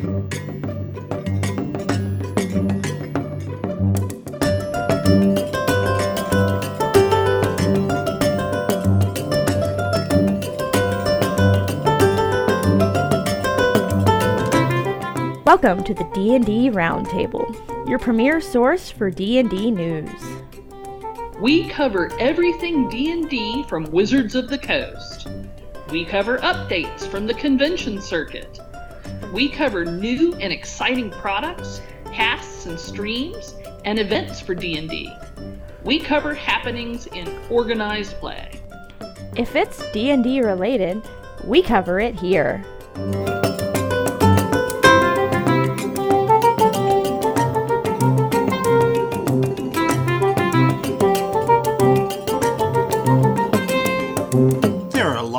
Welcome to the D&D Roundtable, your premier source for D&D news. We cover everything D&D from Wizards of the Coast. We cover updates from the convention circuit. We cover new and exciting products, casts and streams, and events for D&D. We cover happenings in organized play. If it's D&D related, we cover it here.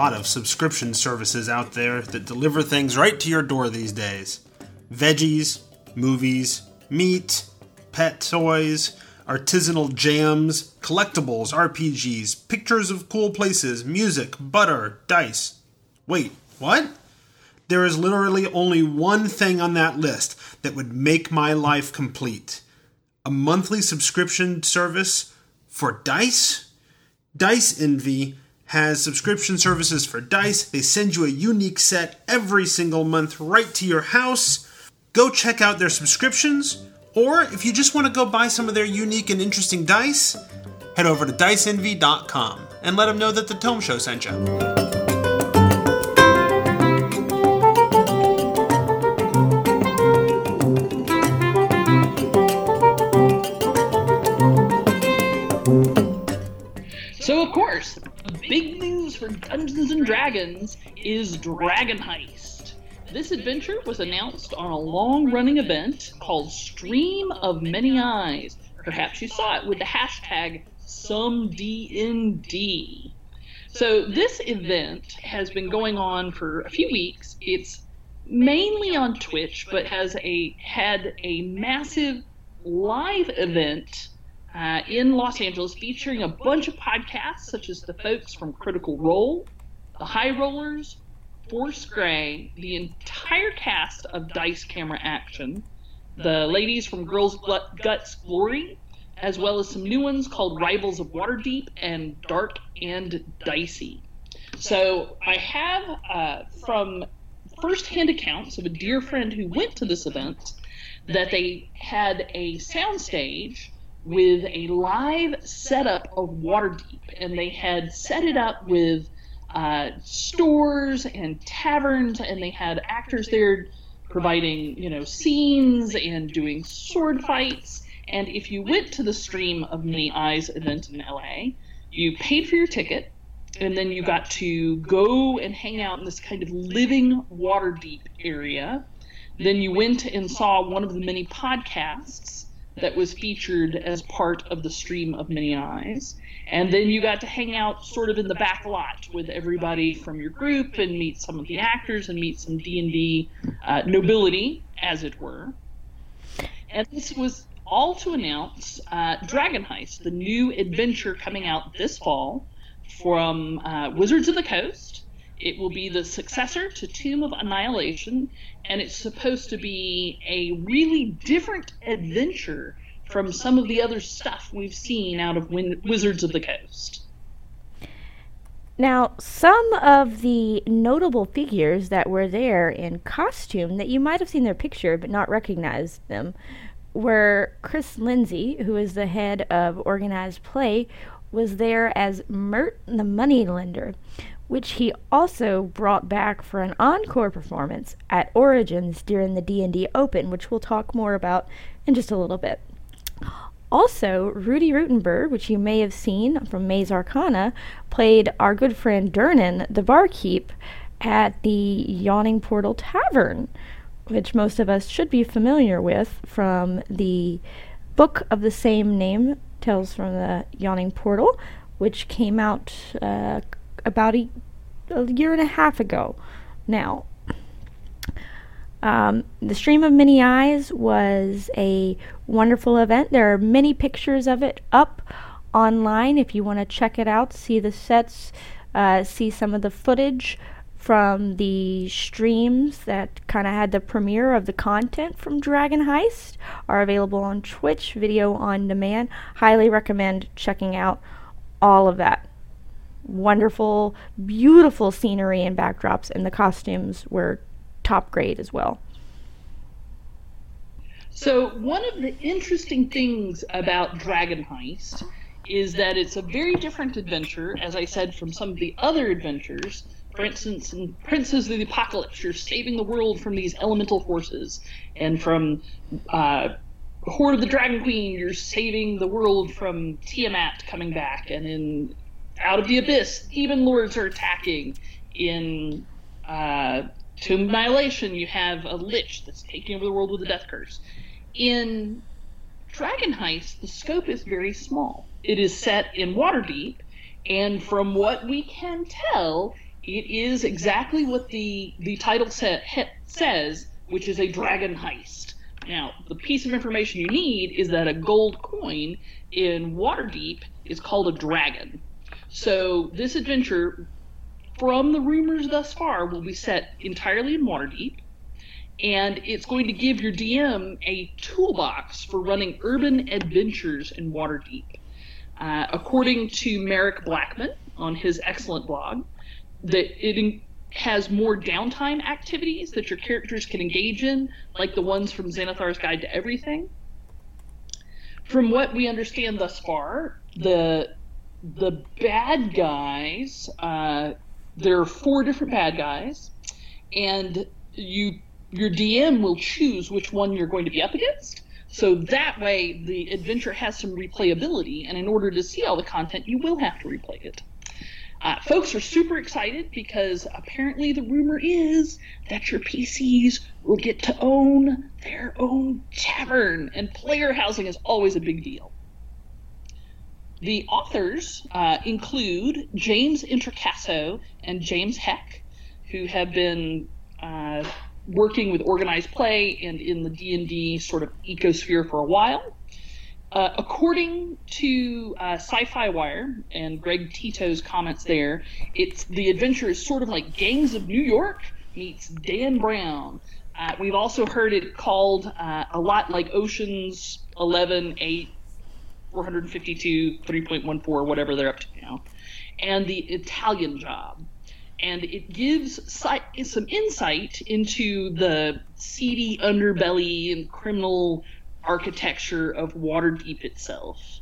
Of subscription services out there that deliver things right to your door these days veggies, movies, meat, pet toys, artisanal jams, collectibles, RPGs, pictures of cool places, music, butter, dice. Wait, what? There is literally only one thing on that list that would make my life complete a monthly subscription service for dice? Dice Envy has subscription services for dice. They send you a unique set every single month right to your house. Go check out their subscriptions, or if you just want to go buy some of their unique and interesting dice, head over to diceenvy.com and let them know that the Tome Show sent you. For Dungeons and Dragons is Dragon Heist. This adventure was announced on a long running event called Stream of Many Eyes. Perhaps you saw it with the hashtag SomeDND. So, this event has been going on for a few weeks. It's mainly on Twitch, but has a had a massive live event uh, in Los Angeles featuring a bunch of podcasts such as the folks from Critical Role, the High Rollers, Force Grey, the entire cast of Dice Camera Action, the ladies from Girls Guts Glory, as well as some new ones called Rivals of Waterdeep and Dark and Dicey. So I have uh, from first-hand accounts of a dear friend who went to this event that they had a soundstage with a live setup of Waterdeep, and they had set it up with uh, stores and taverns, and they had actors there providing, you know, scenes and doing sword fights. And if you went to the Stream of Many Eyes event in LA, you paid for your ticket, and then you got to go and hang out in this kind of living Waterdeep area. Then you went and saw one of the many podcasts that was featured as part of the stream of many eyes. And then you got to hang out sort of in the back lot with everybody from your group and meet some of the actors and meet some d&d uh, nobility as it were. And this was all to announce uh, dragon heist the new adventure coming out this fall from uh, wizards of the coast it will be the successor to Tomb of Annihilation, and it's supposed to be a really different adventure from some of the other stuff we've seen out of Win- Wizards of the Coast. Now, some of the notable figures that were there in costume that you might have seen their picture but not recognized them were Chris Lindsay, who is the head of Organized Play, was there as Mert the Moneylender, which he also brought back for an encore performance at Origins during the D&D Open, which we'll talk more about in just a little bit. Also, Rudy Rutenberg, which you may have seen from Maze Arcana, played our good friend Durnan, the barkeep, at the Yawning Portal Tavern, which most of us should be familiar with from the book of the same name, Tales from the Yawning Portal, which came out uh, about a, a year and a half ago now. Um, the Stream of Many Eyes was a wonderful event. There are many pictures of it up online if you want to check it out, see the sets, uh, see some of the footage from the streams that kind of had the premiere of the content from Dragon Heist are available on Twitch, video on demand. Highly recommend checking out all of that. Wonderful, beautiful scenery and backdrops, and the costumes were top grade as well. So, one of the interesting things about Dragon Heist is that it's a very different adventure, as I said, from some of the other adventures for instance, in Princes of the Apocalypse, you're saving the world from these elemental forces, and from uh, Hoard of the Dragon Queen, you're saving the world from Tiamat coming back, and in Out of the Abyss, even lords are attacking. In uh, Tomb Annihilation, you have a lich that's taking over the world with a death curse. In Dragon Heist, the scope is very small. It is set in Waterdeep, and from what we can tell, it is exactly what the the title set, says, which is a dragon heist. Now, the piece of information you need is that a gold coin in Waterdeep is called a dragon. So this adventure, from the rumors thus far, will be set entirely in Waterdeep, and it's going to give your DM a toolbox for running urban adventures in Waterdeep. Uh, according to Merric Blackman on his excellent blog, that it has more downtime activities that your characters can engage in, like the ones from Xanathar's Guide to Everything. From what we understand thus far, the the bad guys, uh, there are four different bad guys, and you your DM will choose which one you're going to be up against. So that way, the adventure has some replayability, and in order to see all the content, you will have to replay it. Uh, folks are super excited because apparently the rumor is that your PCs will get to own their own tavern, and player housing is always a big deal. The authors uh, include James Introcaso and James Haeck, who have been uh, working with organized play and in the D&D sort of ecosphere for a while. Uh, according to uh, Syfy Wire and Greg Tito's comments there, it's the adventure is sort of like Gangs of New York meets Dan Brown. Uh, we've also heard it called uh, a lot like Ocean's 11, 8, 452, 3.14, whatever they're up to now, and the Italian Job. And it gives si- some insight into the seedy underbelly and criminal architecture of Waterdeep itself.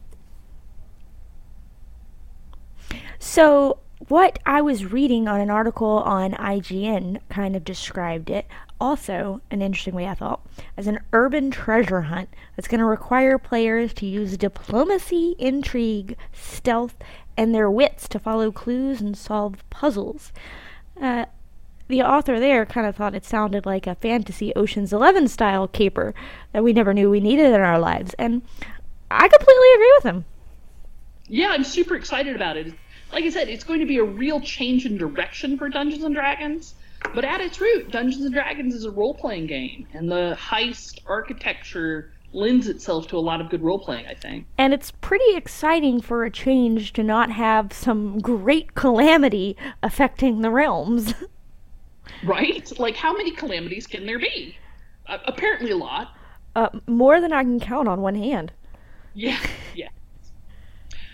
So, what I was reading on an article on IGN kind of described it, also an interesting way I thought, as an urban treasure hunt that's going to require players to use diplomacy, intrigue, stealth, and their wits to follow clues and solve puzzles. Uh, the author there kind of thought it sounded like a fantasy Ocean's Eleven style caper that we never knew we needed in our lives, and I completely agree with him. Yeah, I'm super excited about it. Like I said, it's going to be a real change in direction for Dungeons and Dragons. But at its root, Dungeons and Dragons is a role playing game, and the heist architecture lends itself to a lot of good role playing, I think. And it's pretty exciting for a change to not have some great calamity affecting the realms. Right? Like, how many calamities can there be? Uh, apparently, a lot. Uh, more than I can count on one hand. Yeah, yeah.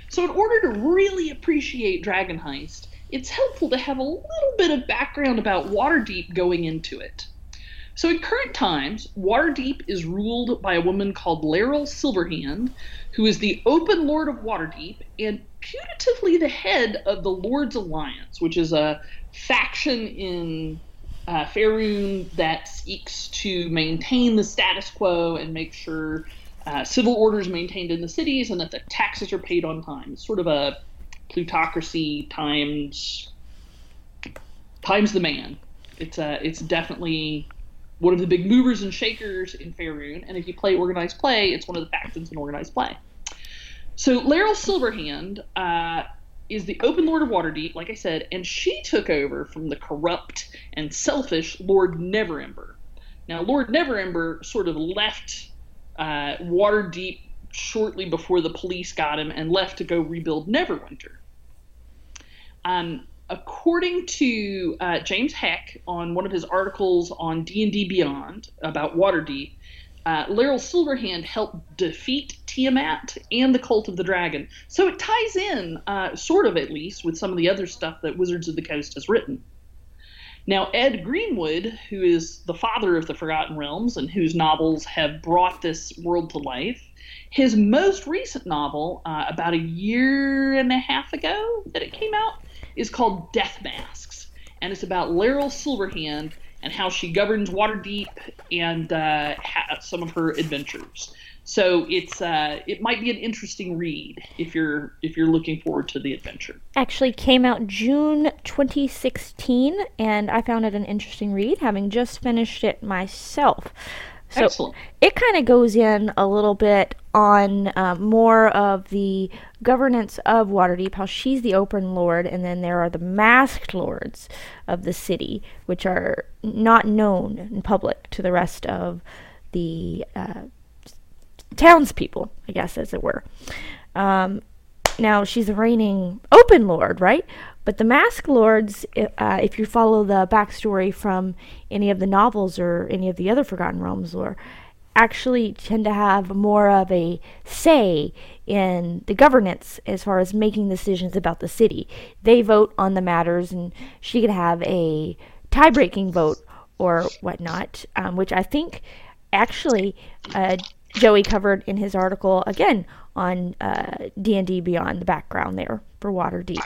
So, in order to really appreciate Dragon Heist, it's helpful to have a little bit of background about Waterdeep going into it. So, in current times, Waterdeep is ruled by a woman called Laeral Silverhand, who is the open lord of Waterdeep and putatively the head of the Lords Alliance, which is a faction in uh, Faerun that seeks to maintain the status quo and make sure uh, civil order is maintained in the cities and that the taxes are paid on time. It's sort of a plutocracy times times the man. It's uh, it's definitely one of the big movers and shakers in Faerun, and if you play organized play, it's one of the factions in organized play. So Laeral Silverhand uh, is the open lord of Waterdeep, like I said, and she took over from the corrupt and selfish Lord Neverember. Now, Lord Neverember sort of left uh, Waterdeep shortly before the police got him and left to go rebuild Neverwinter. Um, according to uh, James Haeck on one of his articles on D&D Beyond about Waterdeep, uh, Laeral Silverhand helped defeat Tiamat and the Cult of the Dragon. So it ties in, uh, sort of at least, with some of the other stuff that Wizards of the Coast has written. Now, Ed Greenwood, who is the father of the Forgotten Realms and whose novels have brought this world to life, his most recent novel, uh, about a year and a half ago that it came out, is called Death Masks. And it's about Laeral Silverhand and how she governs Waterdeep and uh, ha- some of her adventures. So it's uh, it might be an interesting read if you're if you're looking forward to the adventure. Actually, came out June 2016, and I found it an interesting read, having just finished it myself. So Excellent. it kind of goes in a little bit on uh, more of the governance of Waterdeep, how she's the open lord, and then there are the masked lords of the city, which are not known in public to the rest of the uh, townspeople, I guess, as it were. Um, now she's the reigning open lord, right? But the mask lords, uh, if you follow the backstory from any of the novels or any of the other Forgotten Realms lore, actually tend to have more of a say in the governance as far as making decisions about the city. They vote on the matters, and she could have a tie breaking vote or whatnot, um, which I think actually uh, Joey covered in his article again on uh, D&D Beyond the background there for Waterdeep.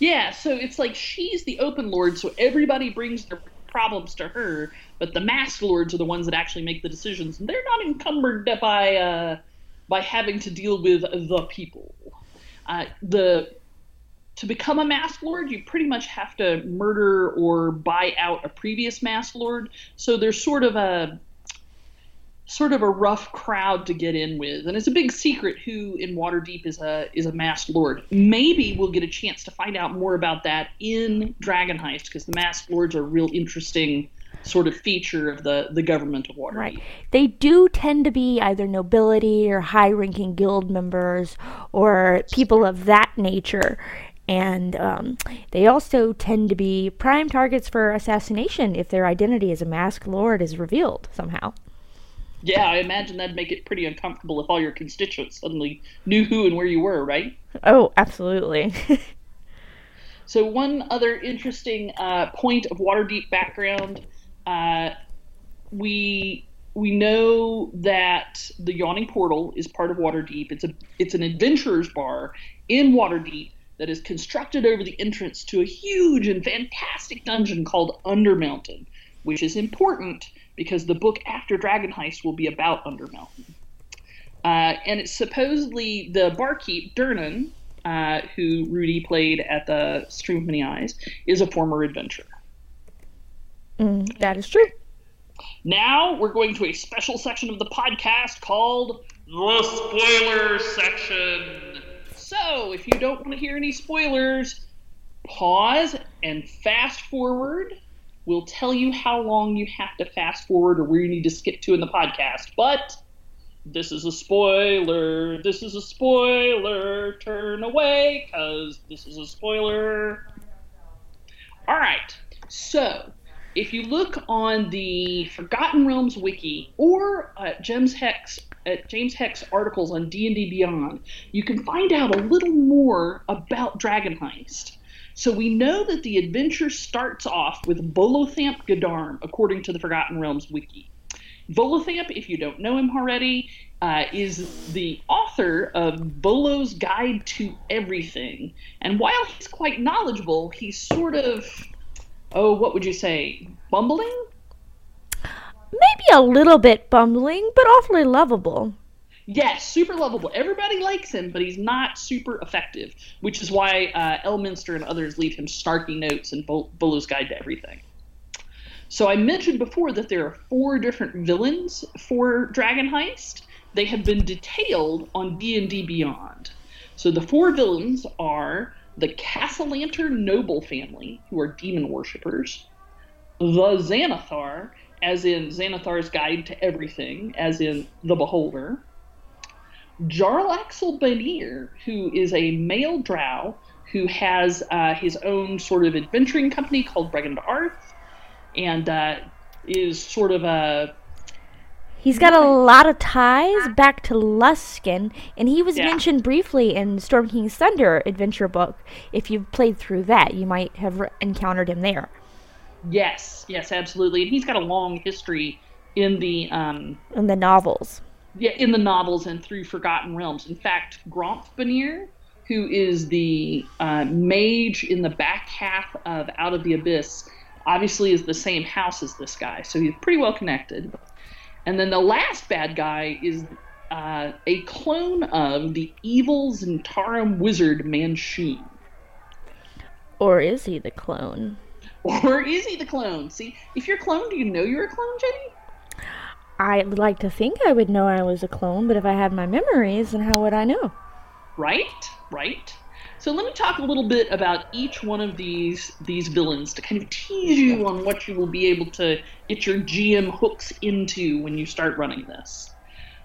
Yeah, so it's like she's the open lord, so everybody brings their problems to her, but the masked lords are the ones that actually make the decisions, and they're not encumbered by uh, by having to deal with the people. Uh, the to become a masked lord, you pretty much have to murder or buy out a previous masked lord. So there's sort of a sort of a rough crowd to get in with, and it's a big secret who in Waterdeep is a is a masked lord. Maybe we'll get a chance to find out more about that in Dragon Heist because the masked lords are a real interesting sort of feature of the the government of Waterdeep. Right. They do tend to be either nobility or high-ranking guild members or people of that nature. And um, they also tend to be prime targets for assassination if their identity as a masked lord is revealed somehow. Yeah, I imagine that'd make it pretty uncomfortable if all your constituents suddenly knew who and where you were, right? Oh, absolutely. so, one other interesting uh, point of Waterdeep background uh, we we know that the Yawning Portal is part of Waterdeep. It's a it's an adventurer's bar in Waterdeep that is constructed over the entrance to a huge and fantastic dungeon called Undermountain, which is important because the book after Dragon Heist will be about Undermountain. Uh, and it's supposedly the barkeep, Durnan, uh, who Rudy played at the Stream of Many Eyes, is a former adventurer. Mm, that is true. Now we're going to a special section of the podcast called the spoiler section. So, if you don't want to hear any spoilers, pause and fast forward We'll tell you how long you have to fast forward or where you need to skip to in the podcast. But this is a spoiler. This is a spoiler. Turn away because this is a spoiler. All right. So, if you look on the Forgotten Realms wiki or uh, James Hex at James Haeck's articles on D&D Beyond, you can find out a little more about Dragon Heist. So we know that the adventure starts off with Volothamp Geddarm, according to the Forgotten Realms wiki. Volothamp, if you don't know him already, uh, is the author of Volo's Guide to Everything. And while he's quite knowledgeable, he's sort of, oh, what would you say, bumbling? Maybe a little bit bumbling, but awfully lovable. Yes, super lovable. Everybody likes him, but he's not super effective, which is why uh, Elminster and others leave him snarky notes in Volo's Guide to Everything. So I mentioned before that there are four different villains for Dragon Heist. They have been detailed on D&D Beyond. So the four villains are the Cassalanter noble family, who are demon worshippers, the Xanathar, as in Xanathar's Guide to Everything, as in The Beholder, Jarlaxle Baenre, who is a male drow who has uh, his own sort of adventuring company called Bregan D'aerthe, and uh, is sort of a He's got a lot of ties back to Luskan, and he was Yeah. mentioned briefly in Storm King's Thunder adventure book. If you've played through that, you might have re- encountered him there. yes, yes, absolutely, and he's got a long history in the um, In the novels. Yeah, in the novels and through Forgotten Realms. In fact, Gromph Baenre, who is the uh, mage in the back half of Out of the Abyss, obviously is the same house as this guy, so he's pretty well connected. And then the last bad guy is uh, a clone of the evil Zhentarim wizard Manshoon. Or is he the clone? Or is he the clone? See, if you're a clone, do you know you're a clone, Jenny? I'd like to think I would know I was a clone, but if I had my memories, then how would I know? right right so let me talk a little bit about each one of these these villains to kind of tease you on what you will be able to get your gm hooks into when you start running this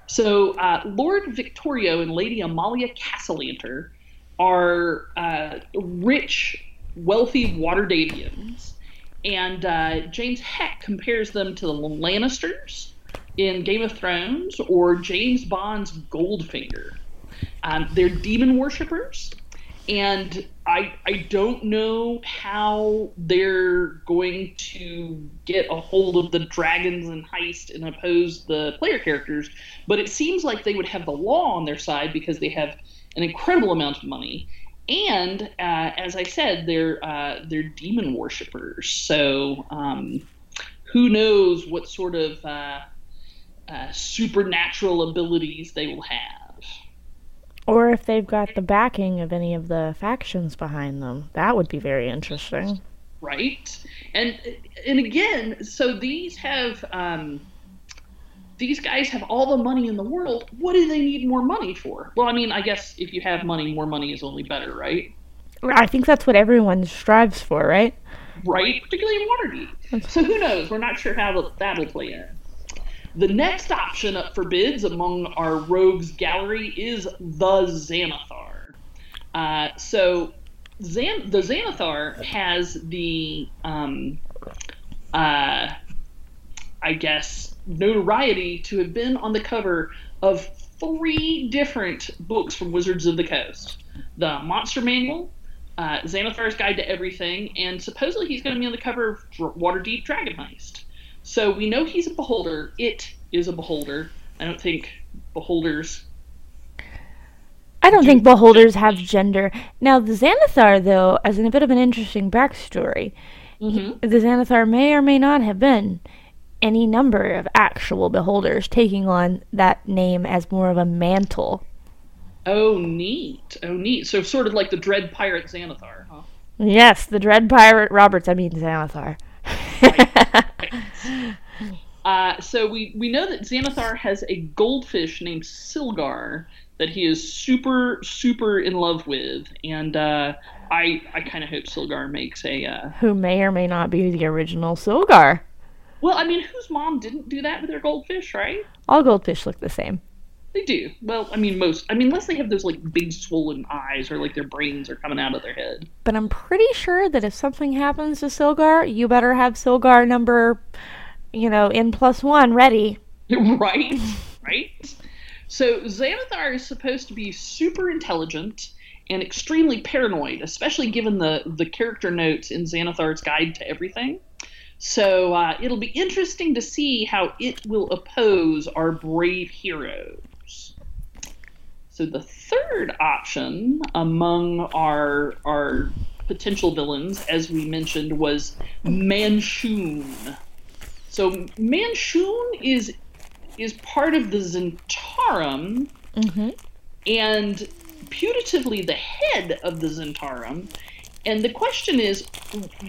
so uh, lord victorio and lady amalia cassalanter are uh, rich wealthy waterdavians and uh, james haeck compares them to the lannisters in game of thrones or james bond's goldfinger um, they're demon worshippers, and I I don't know how they're going to get a hold of the dragons and heist and oppose the player characters, but it seems like they would have the law on their side because they have an incredible amount of money. And uh, as I said, they're uh, they're demon worshippers. So um, who knows what sort of uh, uh, supernatural abilities they will have. Or if they've got the backing of any of the factions behind them. That would be very interesting. right and and again so these have um these guys have all the money in the world what do they need more money for well i mean i guess if you have money more money is only better right I think that's what everyone strives for, right? right particularly in waterdeep so who knows we're not sure how that'll play in the next option up for bids among our rogues gallery is the xanathar uh, so Xan- the xanathar has the um, uh, I guess, notoriety to have been on the cover of three different books from Wizards of the Coast the Monster Manual, uh, Xanathar's Guide to Everything, and supposedly he's going to be on the cover of Waterdeep Dragon Heist. So we know he's a beholder. It is a beholder. I don't think beholders. I don't think beholders have gender. Now, the Xanathar, though, as in a bit of an interesting backstory, Mhm. the Xanathar may or may not have been any number of actual beholders taking on that name as more of a mantle. Oh, neat. Oh, neat. So sort of like the Dread Pirate Xanathar, huh? Yes, the Dread Pirate Roberts, I mean Xanathar. Uh, so we, we know that Xanathar has a goldfish named Sylgar that he is super super in love with, and uh, I I kind of hope Sylgar makes a. Uh, Who may or may not be the original Sylgar. well, I mean, whose mom didn't do that with their goldfish, right? All goldfish look the same. They do. Well, I mean, most. I mean, unless they have those like big swollen eyes or like their brains are coming out of their head. But I'm pretty sure that if something happens to Sylgar, you better have Sylgar number, you know, N plus one ready. right? Right? So Xanathar is supposed to be super intelligent and extremely paranoid, especially given the, the character notes in Xanathar's Guide to Everything. So uh, it'll be interesting to see how it will oppose our brave heroes. So the third option among our our potential villains, as we mentioned, was Manshoon. So Manshoon is is part of the Zhentarim Mm-hmm. and putatively the head of the Zhentarim. And the question is,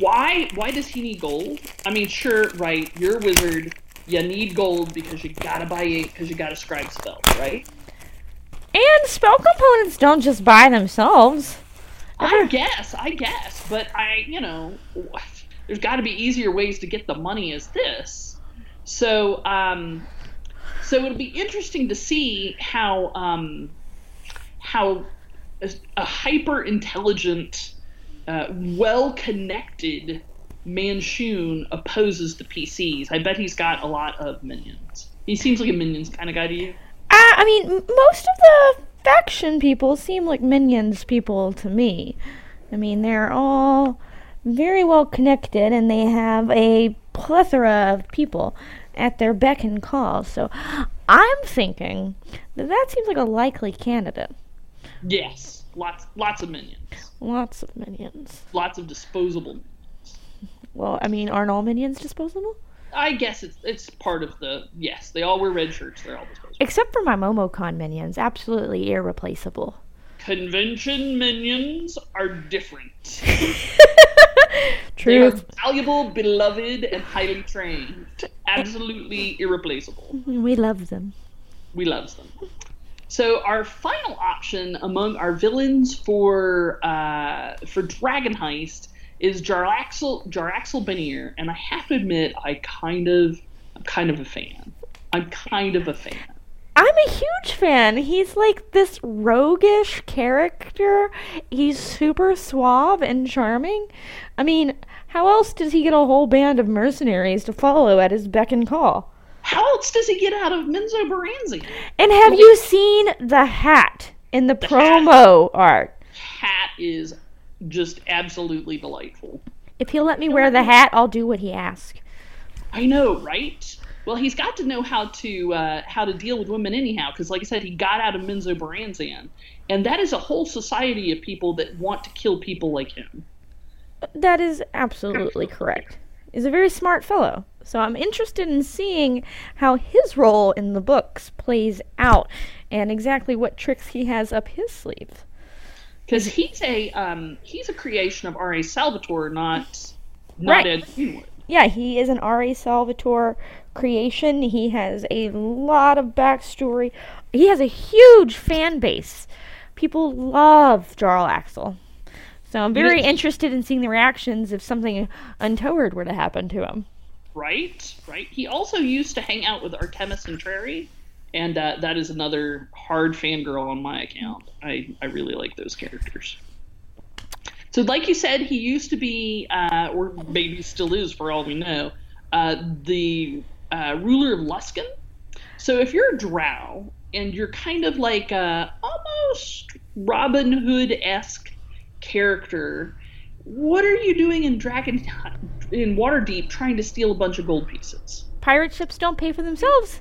why why does he need gold? I mean, sure, right? You're a wizard. You need gold because you gotta buy it because you gotta scribe spells, right? And spell components don't just buy themselves. I guess, I guess, but I, you know, there's got to be easier ways to get the money as this. So, um, so it'll be interesting to see how um, how a, a hyper intelligent, uh, well connected Manshoon opposes the PCs. I bet he's got a lot of minions. He seems like a minions kind of guy to you. Uh, I mean, most of the faction people seem like minions people to me. I mean, they're all very well connected and they have a plethora of people at their beck and call. So I'm thinking that that seems like a likely candidate. Yes, lots lots of minions. Lots of minions. Lots of disposable. Well, I mean, aren't all minions disposable? I guess it's it's part of the yes. They all wear red shirts. They're all disposable. Except for my Momocon minions, absolutely irreplaceable. Convention minions are different. True. They are valuable, beloved, and highly trained. Absolutely irreplaceable. We love them. We love them. So our final option among our villains for uh, for Dragon Heist is Jarlaxle Jarlaxle Baenre, and I have to admit, I kind of I'm kind of a fan. I'm kind of a fan. I'm a huge fan. He's like this roguish character. He's super suave and charming. I mean, how else does he get a whole band of mercenaries to follow at his beck and call? How else does he get out of Menzoberranzan? And have you seen the hat in the, promo art? Hat is just absolutely delightful. If he'll let me wear the hat, I'll do what he asks. I know, right? Well, he's got to know how to uh, how to deal with women anyhow, because like I said, he got out of Menzoberranzan, and that is a whole society of people that want to kill people like him. That is absolutely correct. He's a very smart fellow. So I'm interested in seeing how his role in the books plays out and exactly what tricks he has up his sleeve. Because he's a um, he's a creation of R.A. Salvatore, not not Right. Ed Greenwood. Yeah, he is an R.A. Salvatore creation. He has a lot of backstory. He has a huge fan base. People love Jarlaxle. So I'm very interested in seeing the reactions if something untoward were to happen to him. Right, right. He also used to hang out with Artemis Entreri, and uh, that is another hard fangirl on my account. I, I really like those characters. So, like you said, he used to be, uh, or maybe still is for all we know, uh, the uh, ruler of Luskan. So, if you're a drow and you're kind of like a almost Robin Hood esque character, what are you doing in Dragon in Waterdeep trying to steal a bunch of gold pieces? Pirate ships don't pay for themselves.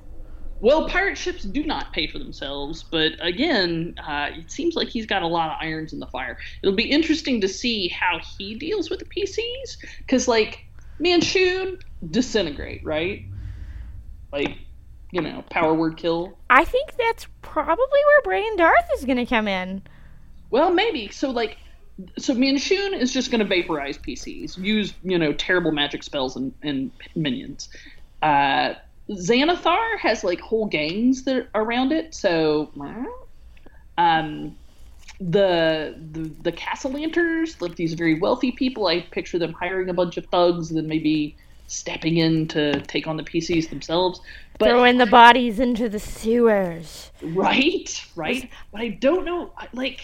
Well, pirate ships do not pay for themselves, but again, uh, it seems like he's got a lot of irons in the fire. It'll be interesting to see how he deals with the PCs, because like Manshoon disintegrate, right? Like, you know, power word kill. I think that's probably where Bregan D'aerthe is going to come in. Well, maybe. So like, so Manshoon is just going to vaporize PCs, use you know terrible magic spells and, and minions. Uh, Xanathar has like whole gangs that are around it. So, um, the the the Cassalanters, like these very wealthy people, I picture them hiring a bunch of thugs and then maybe stepping in to take on the PCs themselves. But Throwing the bodies into the sewers. right, right. But I don't know. Like,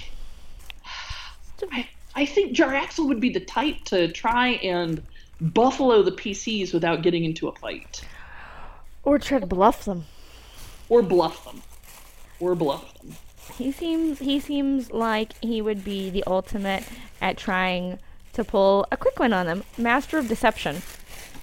I I think Jarlaxle would be the type to try and buffalo the PCs without getting into a fight, Or try to bluff them. or bluff them, or bluff them. He seems he seems like he would be the ultimate at trying to pull a quick one on them. Master of deception.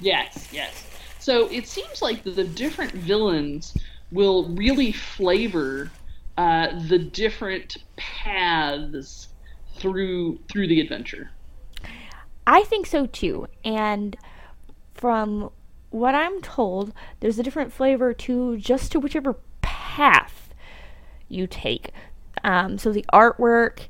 Yes, yes. So it seems like the, different villains will really flavor uh, the different paths through through the adventure. I think so too. And from what I'm told, there's a different flavor to just to whichever path you take. Um, so the artwork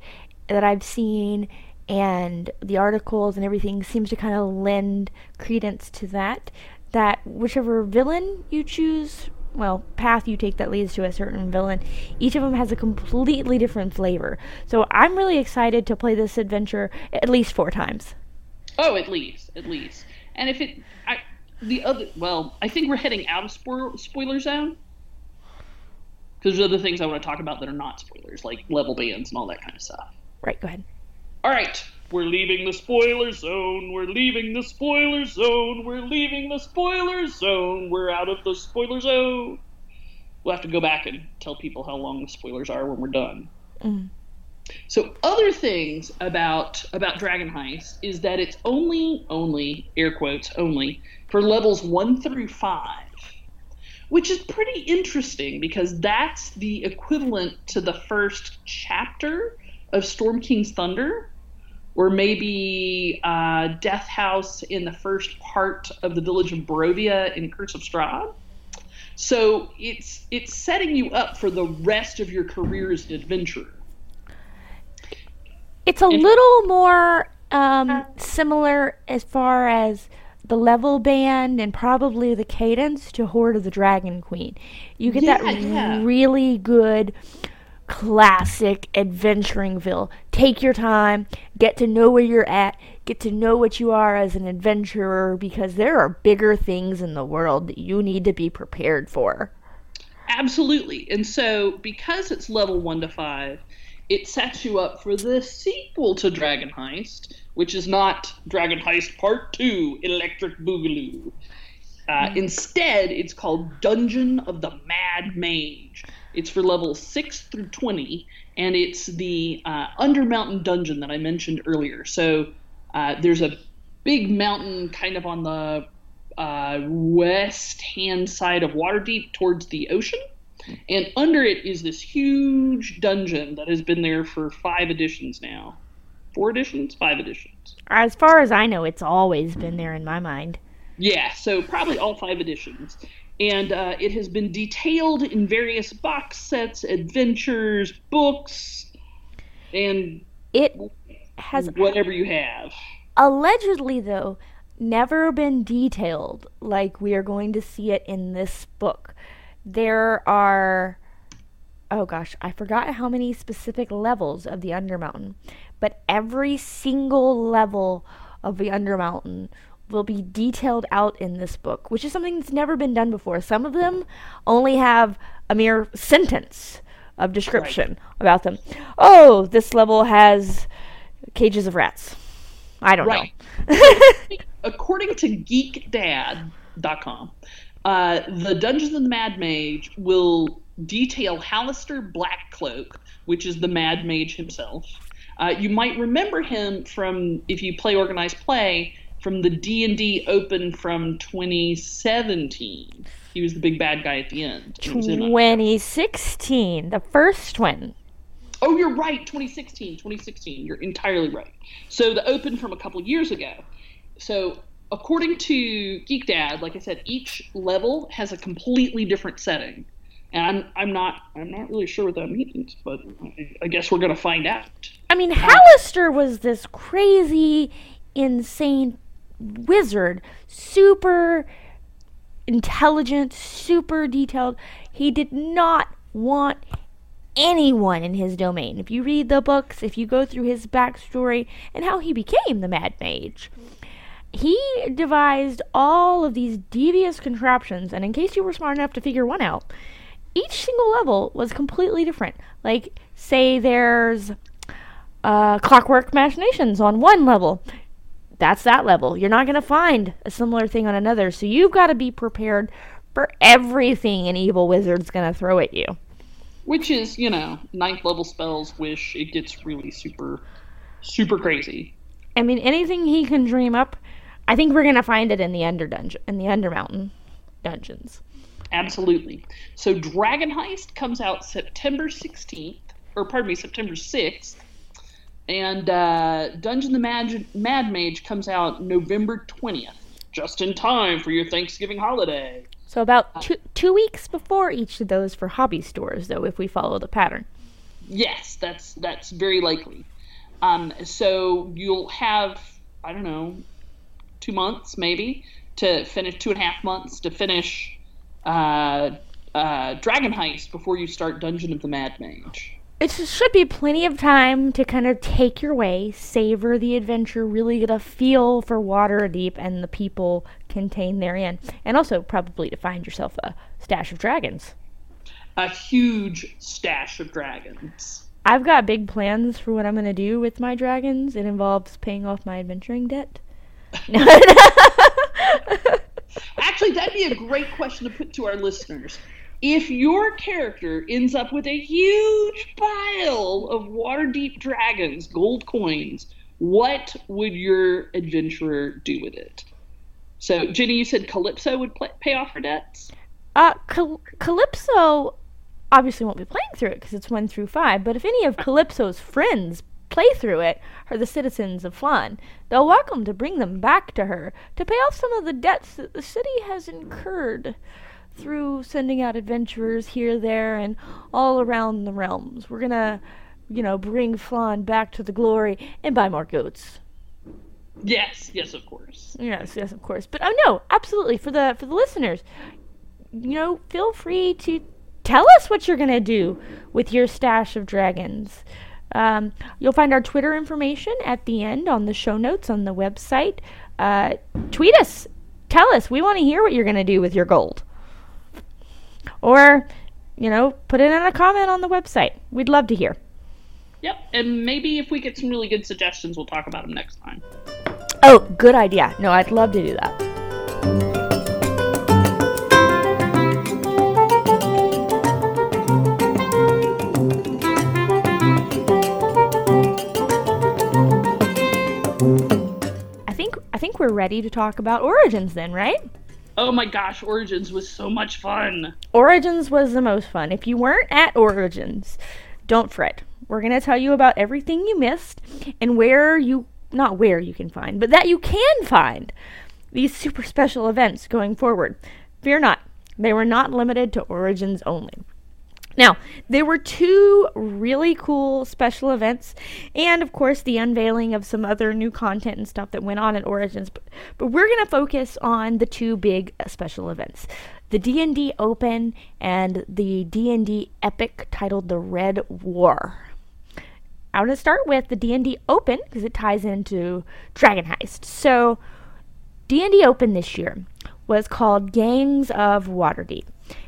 that I've seen and the articles and everything seems to kind of lend credence to that. That whichever villain you choose, well, path you take that leads to a certain villain, each of them has a completely different flavor. So I'm really excited to play this adventure at least four times. Oh, at least, at least. And if it, I, the other, well, I think we're heading out of spoiler spoiler zone because there's other things I want to talk about that are not spoilers, like level bands and all that kind of stuff. Right, go ahead. All right, we're leaving the spoiler zone. We're leaving the spoiler zone. We're leaving the spoiler zone. We're out of the spoiler zone. We'll have to go back and tell people how long the spoilers are when we're done. Mm. So other things about about Dragon Heist is that it's only only air quotes only for levels 1 through 5. Which is pretty interesting because that's the equivalent to the first chapter of Storm King's Thunder or maybe uh, Death House in the first part of the village of Barovia in Curse of Strahd. So it's it's setting you up for the rest of your career as an adventurer. It's a little more um, similar as far as the level band and probably the cadence to Hoard of the Dragon Queen. You get Yeah, that yeah. really good classic adventuringville. Take your time, get to know where you're at, get to know what you are as an adventurer because there are bigger things in the world that you need to be prepared for. Absolutely. And so because it's level 1 to 5, it sets you up for the sequel to Dragon Heist, which is not Dragon Heist Part 2 Electric Boogaloo. Uh, instead, it's called Dungeon of the Mad Mage. It's for levels 6 through 20, and it's the uh, Undermountain dungeon that I mentioned earlier. So uh, there's a big mountain kind of on the uh, west hand side of Waterdeep towards the ocean. And under it is this huge dungeon that has been there for five editions now. Four editions? Five editions. As far as I know, it's always been there in my mind. Yeah, so probably all five editions. And uh, it has been detailed in various box sets, adventures, books, and It has whatever you have. allegedly, though, never been detailed like we are going to see it in this book. There are, oh gosh, I forgot how many specific levels of the Undermountain, but every single level of the Undermountain will be detailed out in this book, which is something that's never been done before. Some of them only have a mere sentence of description about them. Oh, this level has cages of rats. I don't Right. know. According to geekdad.com, uh, the Dungeons of the Mad Mage will detail Halaster Blackcloak, which is the Mad Mage himself. Uh, you might remember him from if you play organized play from the D&D Open from 2017. He was the big bad guy at the end. He was in a- 2016, the first one. Oh, you're right. 2016. 2016. You're entirely right. So the open from a couple years ago. So according to Geek Dad, like I said, each level has a completely different setting, and I'm I'm not I'm not really sure what that means, but I, I guess we're gonna find out. I mean, um, Halaster was this crazy, insane wizard, super intelligent, super detailed. He did not want anyone in his domain. If you read the books, if you go through his backstory and how he became the Mad Mage, he devised all of these devious contraptions. And in case you were smart enough to figure one out, each single level was completely different. Like, say there's uh, Clockwork Machinations on one level. That's that level. You're not going to find a similar thing on another. So you've got to be prepared for everything an evil wizard's going to throw at you. Which is, you know, ninth level spells. Wish it gets really super, super crazy. I mean, anything he can dream up, I think we're gonna find it in the Under Dungeon, in the Undermountain dungeons. Absolutely. So Dragon Heist comes out September 16th, or pardon me, September 6th. And uh, Dungeon the Mad, Mad Mage comes out November 20th, just in time for your Thanksgiving holiday. So about two two weeks before each of those for hobby stores, though, if we follow the pattern. Yes, that's that's very likely. Um, so you'll have I don't know two months maybe to finish two and a half months to finish uh, uh, Dragon Heist before you start Dungeon of the Mad Mage. It should be plenty of time to kind of take your way, savor the adventure, really get a feel for Waterdeep and the people contained therein, and also probably to find yourself a stash of dragons. A huge stash of dragons. I've got big plans for what I'm going to do with my dragons. It involves paying off my adventuring debt. Actually, that'd be a great question to put to our listeners. If your character ends up with a huge pile of Waterdeep dragons, gold coins, what would your adventurer do with it? So, Jenny, you said Calypso would play, pay off her debts? Uh, Cal- Calypso obviously won't be playing through it because it's 1 through 5, but if any of Calypso's friends play through it are the citizens of Phlan, they're welcome to bring them back to her to pay off some of the debts that the city has incurred through sending out adventurers here, there, and all around the realms. We're gonna, you know, bring Phlan back to the glory and buy more goats. Yes, yes, of course. Yes, yes, of course. But oh no, absolutely for the for the listeners, you know, feel free to tell us what you're gonna do with your stash of dragons. Um, you'll find our Twitter information at the end on the show notes on the website. Uh, tweet us. Tell us. We want to hear what you're going to do with your gold. Or, you know, put it in a comment on the website. We'd love to hear. Yep, and maybe if we get some really good suggestions, we'll talk about them next time. Oh, good idea. No, I'd love to do that. I think I think we're ready to talk about Origins then, right? Oh my gosh, Origins was so much fun. Origins was the most fun. If you weren't at Origins, don't fret. We're going to tell you about everything you missed and where you, not where you can find, but that you can find these super special events going forward. Fear not, they were not limited to Origins only. Now, there were two really cool special events, and of course, the unveiling of some other new content and stuff that went on at Origins. But, but we're going to focus on the two big uh, special events the D&D Open and the D&D Epic titled The Red War. I'm going to start with the D&D Open because it ties into Dragon Heist. So, D&D Open this year was called Gangs of Waterdeep.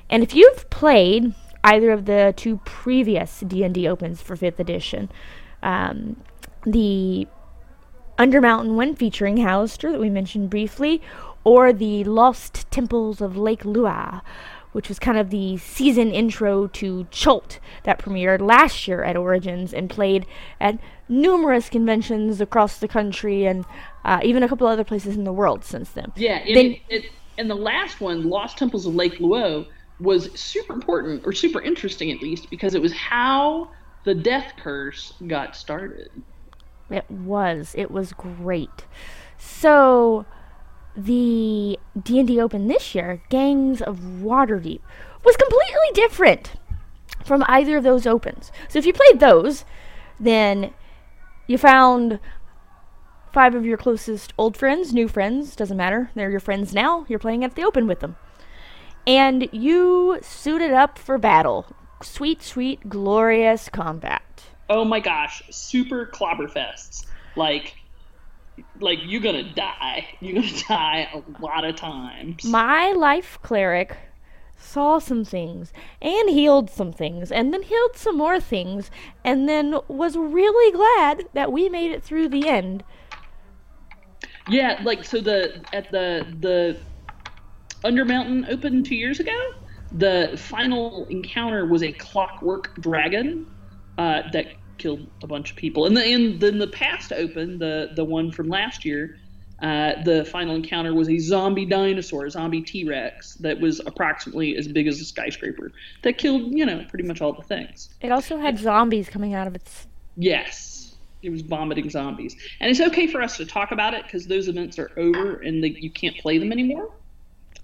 And if you've played either of the two previous D&D Opens for 5th edition, um, the Undermountain one featuring Halaster that we mentioned briefly, or the Lost Temples of Lake Luo, which was kind of the season intro to Chult that premiered last year at Origins and played at numerous conventions across the country and uh, even a couple other places in the world since then. Yeah, and, Then- it, it, and the last one, Lost Temples of Lake Luo, was super important, or super interesting at least, because it was how the death curse got started. It was. It was great. So, the D&D Open this year, Gangs of Waterdeep, was completely different from either of those opens. So if you played those, then you found five of your closest old friends, new friends, doesn't matter. They're your friends now. You're playing at the Open with them. And you suited up for battle. Sweet, sweet, glorious combat. Oh my gosh, super clobberfests. Like, like you're gonna die. You're gonna die a lot of times. My life cleric saw some things and healed some things and then healed some more things and then was really glad that we made it through the end. Yeah, like so the at the the Undermountain opened two years ago, the final encounter was a clockwork dragon uh, that killed a bunch of people. And the in then the past Open, the the one from last year, uh, the final encounter was a zombie dinosaur, a zombie T Rex that was approximately as big as a skyscraper that killed you know pretty much all the things. It also had zombies coming out of its Yes. It was vomiting zombies. And it's okay for us to talk about it because those events are over and they, you can't play them anymore.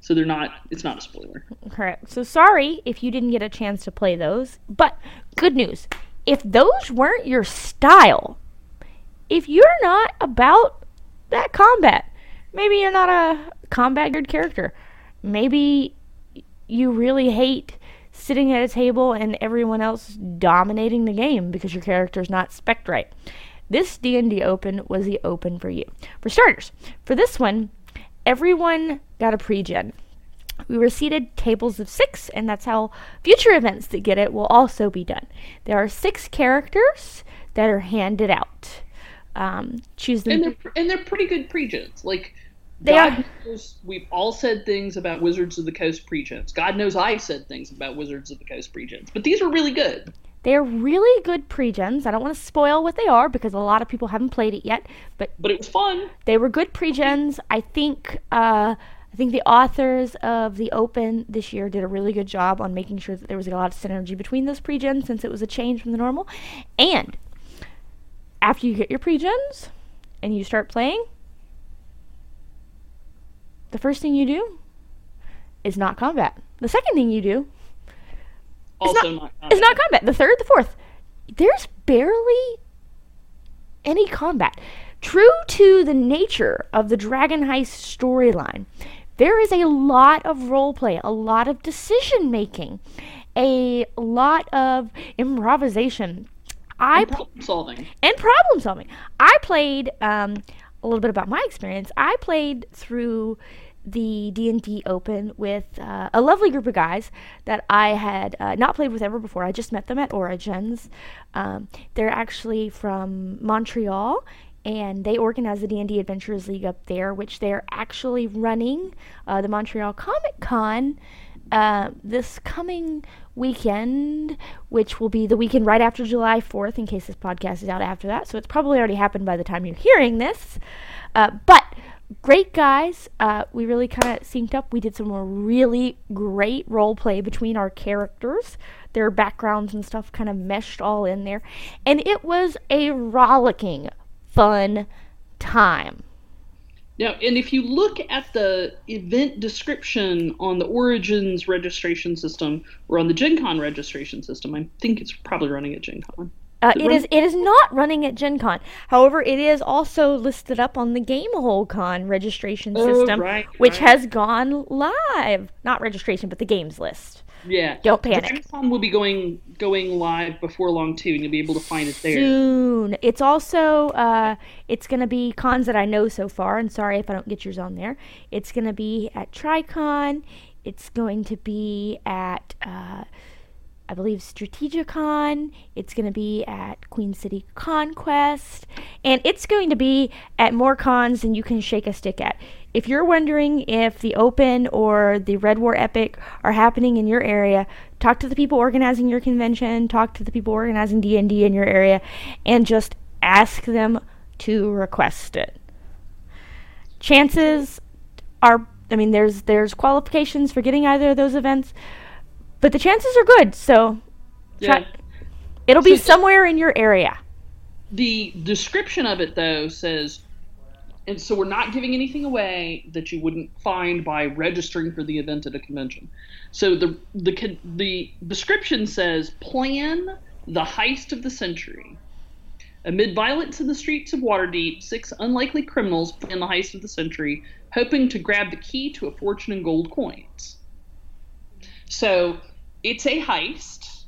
So they're not, it's not a spoiler. correct. So sorry if you didn't get a chance to play those, but good news. If those weren't your style, if you're not about that combat, maybe you're not a combat geared character. Maybe you really hate sitting at a table and everyone else dominating the game because your character's not spec right. This D&D Open was the open for you. For starters, for this one, everyone got a pre-gen. We were seated tables of six, and that's how future events that get it will also be done. There are six characters that are handed out. Um, choose them. And they're and they're pretty good pregens. Like They God are. knows we've all said things about Wizards of the Coast pregens. God knows I said things about Wizards of the Coast pregens. But these are really good. They're really good pregens. I don't want to spoil what they are because a lot of people haven't played it yet, but But it was fun. they were good pregens. I think uh, I think the authors of the Open this year did a really good job on making sure that there was a lot of synergy between those pregens since it was a change from the normal. And after you get your pregens and you start playing, the first thing you do is not combat. The second thing you do Also not, not, it's not combat. The third, the fourth. There's barely any combat. True to the nature of the Dragon Heist storyline, there is a lot of roleplay, a lot of decision making, a lot of improvisation. I And problem solving. and problem solving. I played um, a little bit about my experience. I played through the D&D Open with uh, a lovely group of guys that I had uh, not played with ever before. I just met them at Origins. Um, they're actually from Montreal, and they organize the D&D Adventurers League up there, which they're actually running uh, the Montreal Comic Con uh, this coming weekend, which will be the weekend right after July 4th, in case this podcast is out after that. So it's probably already happened by the time you're hearing this. Uh, but great guys. Uh, we really kind of synced up. We did some really great role play between our characters. Their backgrounds and stuff kind of meshed all in there. And it was a rollicking, fun time. Now, and if you look at the event description on the Origins registration system or on the Gen Con registration system, I think it's probably running at Gen Con. Uh, it is it is not running at Gen Con. However, it is also listed up on the Gamehole Con registration Oh, system, right, which right. has gone live. Not registration, but the games list. Yeah. Don't panic. Gen Con will be going going live before long too, and you'll be able to find it there. Soon. It's also uh, it's gonna be cons that I know so far, and sorry if I don't get yours on there. It's gonna be at TriCon. It's going to be at uh, I believe Strategicon. It's going to be at Queen City Conquest. And it's going to be at more cons than you can shake a stick at. If you're wondering if the Open or the Red War Epic are happening in your area, talk to the people organizing your convention, talk to the people organizing D&D in your area, and just ask them to request it. Chances are I mean there's there's qualifications for getting either of those events, but the chances are good. So Yeah. try, it'll be somewhere in your area. The description of it though says and so we're not giving anything away that you wouldn't find by registering for the event at a convention. So the the the description says plan the heist of the century. Amid violence in the streets of Waterdeep, six unlikely criminals plan the heist of the century, hoping to grab the key to a fortune in gold coins. So it's a heist.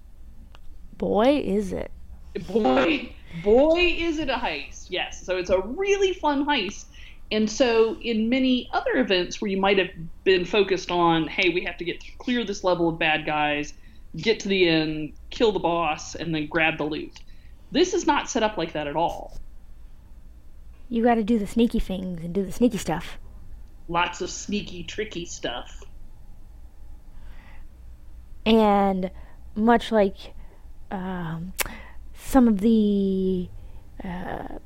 Boy, is it. Boy, boy, is it a heist. Yes. So it's a really fun heist. And so, in many other events where you might have been focused on, hey, we have to get clear this level of bad guys, get to the end, kill the boss, and then grab the loot. This is not set up like that at all. You got to do the sneaky things and do the sneaky stuff. Lots of sneaky, tricky stuff. And much like um, some of the uh,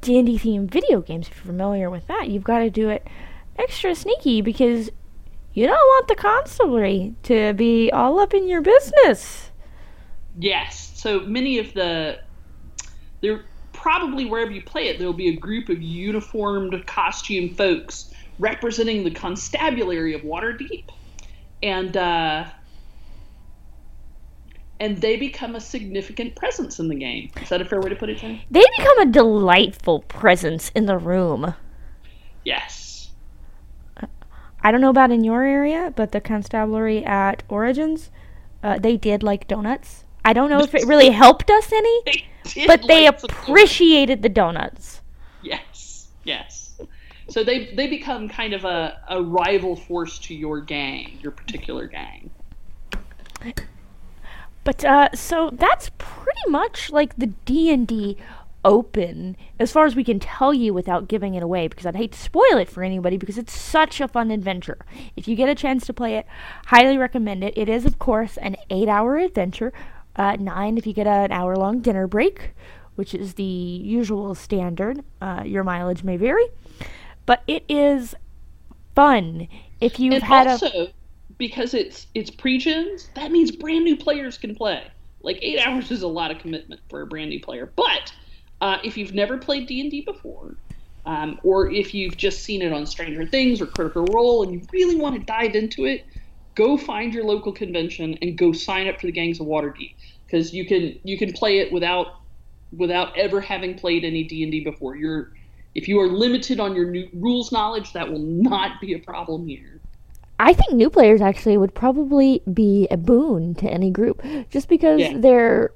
D&D themed video games, if you're familiar with that, you've got to do it extra sneaky because you don't want the constabulary to be all up in your business. Yes. So many of the there probably wherever you play it, there will be a group of uniformed costume folks representing the constabulary of Waterdeep, and uh, and they become a significant presence in the game. Is that a fair way to put it, Jenny? They become a delightful presence in the room. Yes. I don't know about in your area, but the constabulary at Origins, uh, they did like donuts. I don't know if it really helped us any, They but they like some- appreciated the donuts. Yes. Yes. So they they become kind of a, a rival force to your gang, your particular gang. But uh, so that's pretty much like the D and D open as far as we can tell you without giving it away because I'd hate to spoil it for anybody because it's such a fun adventure. If you get a chance to play it, highly recommend it. It is of course an 8-hour adventure, uh, 9 if you get an hour long dinner break, which is the usual standard. Uh, your mileage may vary, but it is fun if you've and had also, a because it's it's pre-gens, that means brand new players can play. Like eight hours is a lot of commitment for a brand new player. But uh, if you've never played D and D before, um, or if you've just seen it on Stranger Things or Critical Role and you really want to dive into it, go find your local convention and go sign up for the Gangs of Waterdeep because you can you can play it without without ever having played any D and D before. You're if you are limited on your rules knowledge, that will not be a problem here. I think new players actually would probably be a boon to any group just because Yeah. their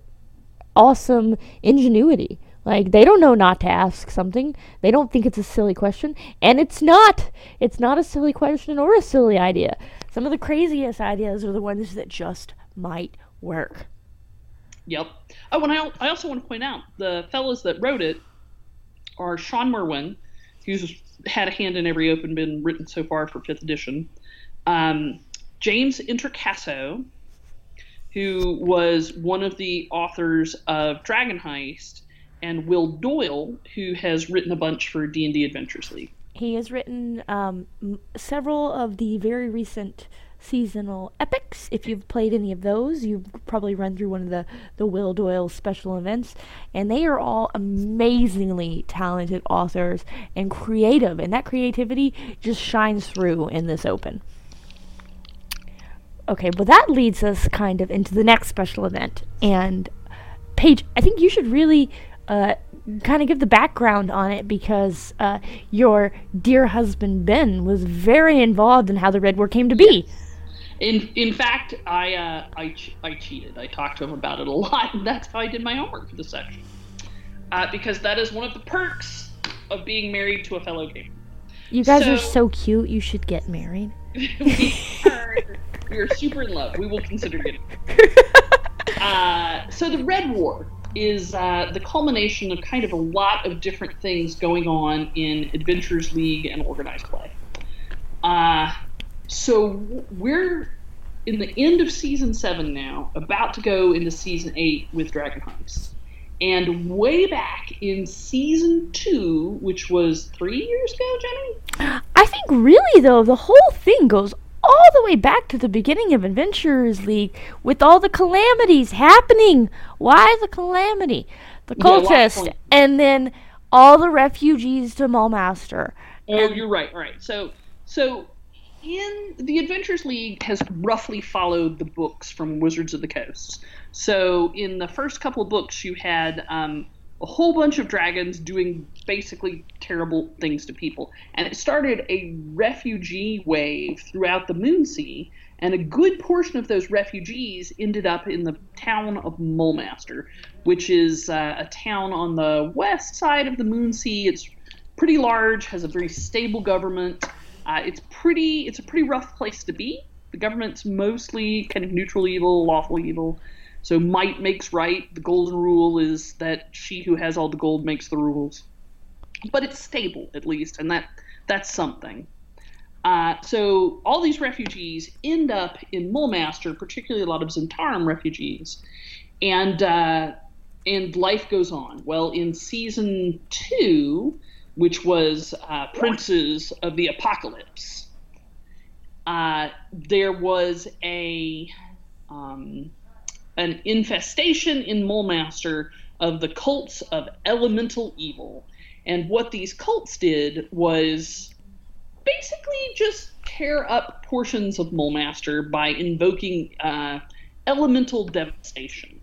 awesome ingenuity. Like they don't know not to ask something. They don't think it's a silly question, and it's not. It's not a silly question or a silly idea. Some of the craziest ideas are the ones that just might work. Yep. Oh, and I, I also want to point out the fellows that wrote it are Shawn Merwin, who's had a hand in every open been written so far for fifth edition. Um, James Introcaso, who was one of the authors of Dragon Heist, and Will Doyle, who has written a bunch for D and D Adventures League. He has written um, several of the very recent seasonal epics. If you've played any of those, you've probably run through one of the, the Will Doyle special events. And they are all amazingly talented authors and creative. And that creativity just shines through in this open. Okay, well, that leads us kind of into the next special event. And Paige, I think you should really uh, kind of give the background on it because uh, your dear husband Ben was very involved in how the Red War came to be. In in fact, I uh, I ch- I cheated. I talked to him about it a lot, and that's how I did my homework for the section. Uh, because that is one of the perks of being married to a fellow gamer. You guys are So- so cute. You should get married. we are we are super in love. We will consider getting. Uh, so the Red War is uh, the culmination of kind of a lot of different things going on in Adventures League and organized play. Uh, so we're in the end of season seven now, about to go into season eight with Dragon Heist. And way back in season two, which was three years ago, Jenny, I think really though the whole thing goes all the way back to the beginning of Adventurers League with all the calamities happening. Why the calamity? The Yeah, cultist point. and then all the refugees to Mulmaster. Oh, you're right. All right. So, so in the Adventures League has roughly followed the books from Wizards of the Coast. So, in the first couple of books, you had um, a whole bunch of dragons doing basically terrible things to people, and it started a refugee wave throughout the Moonsea. And a good portion of those refugees ended up in the town of Mulmaster, which is uh, a town on the west side of the Moonsea. It's pretty large, has a very stable government. Uh, it's pretty. It's a pretty rough place to be. The government's mostly kind of neutral evil, lawful evil. So might makes right. The golden rule is that she who has all the gold makes the rules. But it's stable at least, and that that's something. Uh, so all these refugees end up in Mulmaster, particularly a lot of Zhentarim refugees, and uh, and life goes on. Well, in season two, which was uh, Princes of the Apocalypse, uh, there was a um, an infestation in Mulmaster of the cults of elemental evil, and what these cults did was basically just tear up portions of Mulmaster by invoking uh, elemental devastation.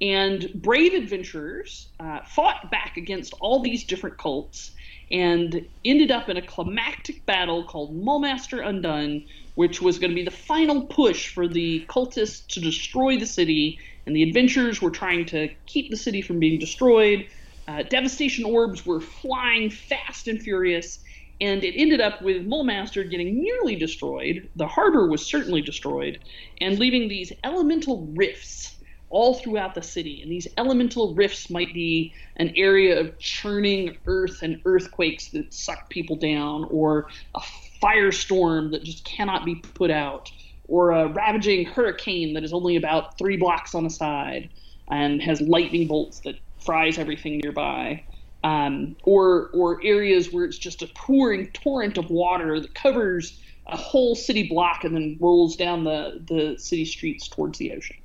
And brave adventurers uh, fought back against all these different cults and ended up in a climactic battle called Mulmaster Undone, which was going to be the final push for the cultists to destroy the city. And the adventurers were trying to keep the city from being destroyed. Uh, devastation orbs were flying fast and furious, and it ended up with Mulmaster getting nearly destroyed. The harbor was certainly destroyed, and leaving these elemental rifts all throughout the city. And these elemental rifts might be an area of churning earth and earthquakes that suck people down, or a firestorm that just cannot be put out, or a ravaging hurricane that is only about three blocks on a side and has lightning bolts that fries everything nearby um, or or areas where it's just a pouring torrent of water that covers a whole city block and then rolls down the the city streets towards the ocean.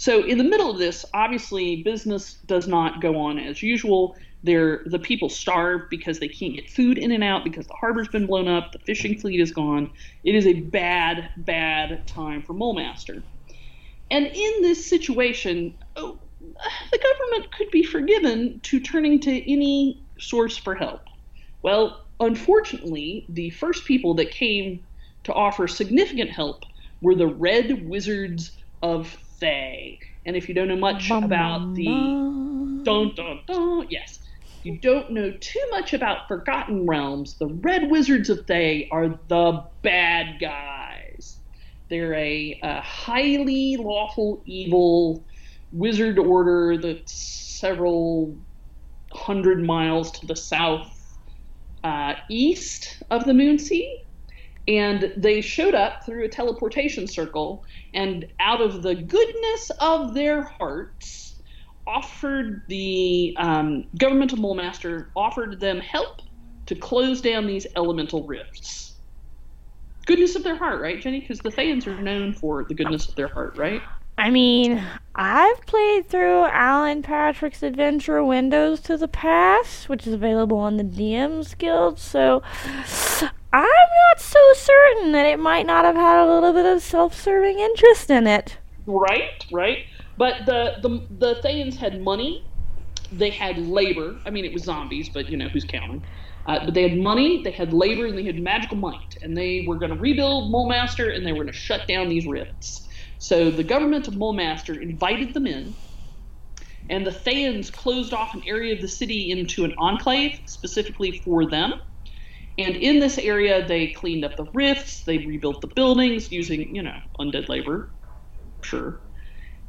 So in the middle of this, obviously business does not go on as usual. There, the people starve because they can't get food in and out because the harbor's been blown up, the fishing fleet is gone. It is a bad, bad time for Mulmaster. And in this situation, oh, the government could be forgiven to turning to any source for help. Well, unfortunately, the first people that came to offer significant help were the Red Wizards of Thay. And if you don't know much about the dun dun dun, yes, you don't know too much about Forgotten Realms, the Red Wizards of Thay are the bad guys. They're a, a highly lawful evil wizard order that's several hundred miles to the south uh, east of the Moonsea. And they showed up through a teleportation circle, and out of the goodness of their hearts, offered the um, governmental Mulmaster offered them help to close down these elemental rifts. Goodness of their heart, right, Jenny? Because the Thayans are known for the goodness of their heart, right? I mean, I've played through Alan Patrick's adventure Windows to the Past, which is available on the DMs Guild, so I'm not so certain that it might not have had a little bit of self-serving interest in it. Right, right. But the the the Thayans had money, they had labor. I mean, it was zombies, but you know who's counting. Uh, but they had money, they had labor, and they had magical might, and they were going to rebuild Mulmaster, and they were going to shut down these rifts. So the government of Mulmaster invited them in, and the Thayans closed off an area of the city into an enclave specifically for them. And in this area, they cleaned up the rifts, they rebuilt the buildings using, you know, undead labor, sure,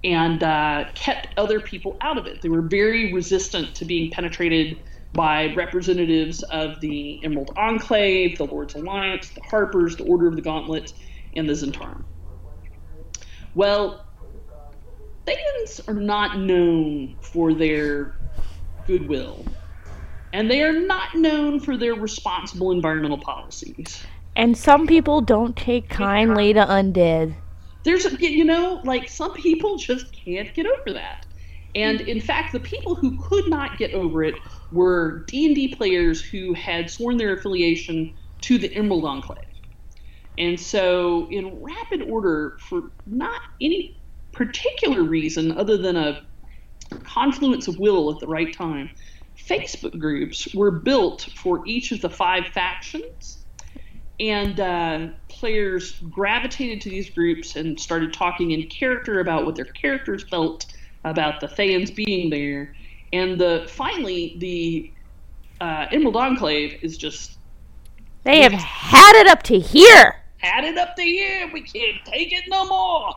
and uh, kept other people out of it. They were very resistant to being penetrated by representatives of the Emerald Enclave, the Lord's Alliance, the Harpers, the Order of the Gauntlet, and the Zhentarim. Well, Thayans are not known for their goodwill, and they are not known for their responsible environmental policies. And some people don't take kindly to undead. There's, you know, like some people just can't get over that. And in fact, the people who could not get over it were D&D players who had sworn their affiliation to the Emerald Enclave. And so, in rapid order, for not any particular reason other than a confluence of will at the right time, Facebook groups were built for each of the five factions. And uh, players gravitated to these groups and started talking in character about what their characters felt about the Thayans being there. And the finally, the uh, Emerald Enclave is just. They have had it up to here had it up to here. We can't take it no more.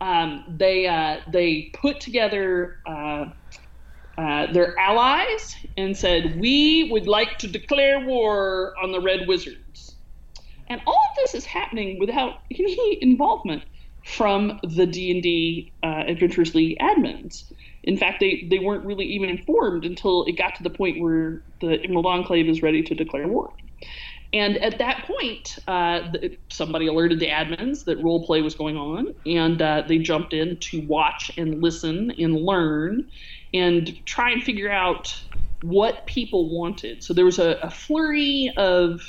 Um, they uh, they put together uh, uh, their allies and said, "We would like to declare war on the Red Wizards." And all of this is happening without any involvement from the D and D uh, League admins. In fact, they, they weren't really even informed until it got to the point where the Emerald Enclave is ready to declare war. And at that point, uh, somebody alerted the admins that role play was going on, and uh, they jumped in to watch and listen and learn and try and figure out what people wanted. So there was a, a flurry of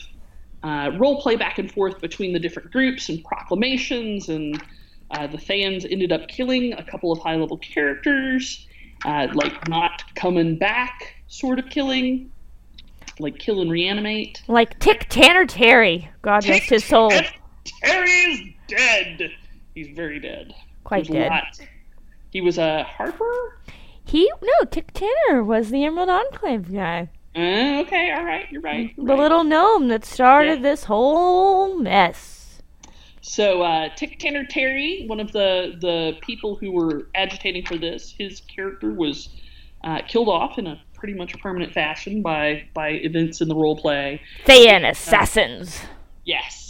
uh, role play back and forth between the different groups and proclamations, and uh, the fans ended up killing a couple of high level characters, uh, like not coming back sort of killing like kill and reanimate. Like Tick Tanner Terry. God Tick rest his soul. Terry is dead. He's very dead. Quite dead. He was a Harper. He no Tick Tanner was the Emerald Enclave guy. Uh, okay, all right, you're right. You're The right. little gnome that started Yeah. this whole mess. So uh, Tick Tanner Terry, one of the the people who were agitating for this, his character was uh, killed off in a pretty much permanent fashion by by events in the role play. Thayan assassins. Yes.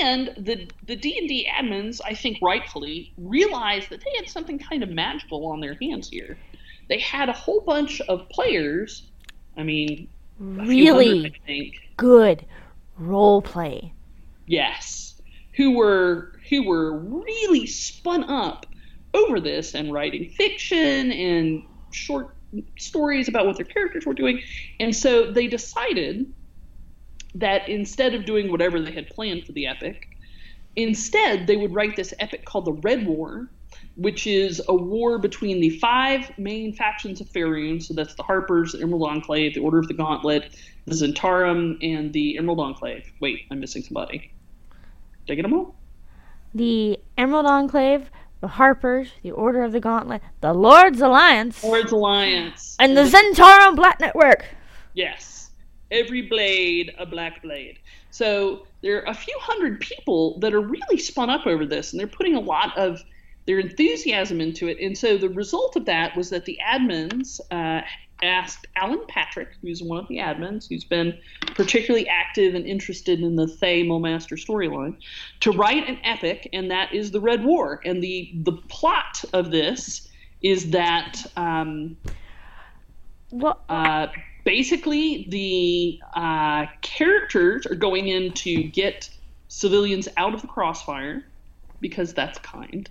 And the the D and D admins, I think rightfully, realized that they had something kind of magical on their hands here. They had a whole bunch of players. I mean, few hundred, Really I think. good role play. Yes, who were who were really spun up over this and writing fiction and short stories about what their characters were doing, and so they decided that instead of doing whatever they had planned for the epic, instead they would write this epic called the Red War, which is a war between the five main factions of Faerun. So that's the Harpers, the Emerald Enclave, the Order of the Gauntlet, the Zhentarim, and the Emerald Enclave. Wait, I'm missing somebody. Did I get them all? The Emerald Enclave, the Harpers, the Order of the Gauntlet, the Lord's Alliance, Lord's Alliance. and the Zhentarim Black Network. Yes. Every blade a black blade. So there are a few hundred people that are really spun up over this, and they're putting a lot of their enthusiasm into it. And so the result of that was that the admins uh, asked Alan Patrick, who's one of the admins, who's been particularly active and interested in the Thay Mulmaster storyline, to write an epic, and that is the Red War. And the the plot of this is that. Um, Well, uh, basically, the uh, characters are going in to get civilians out of the crossfire because that's kind.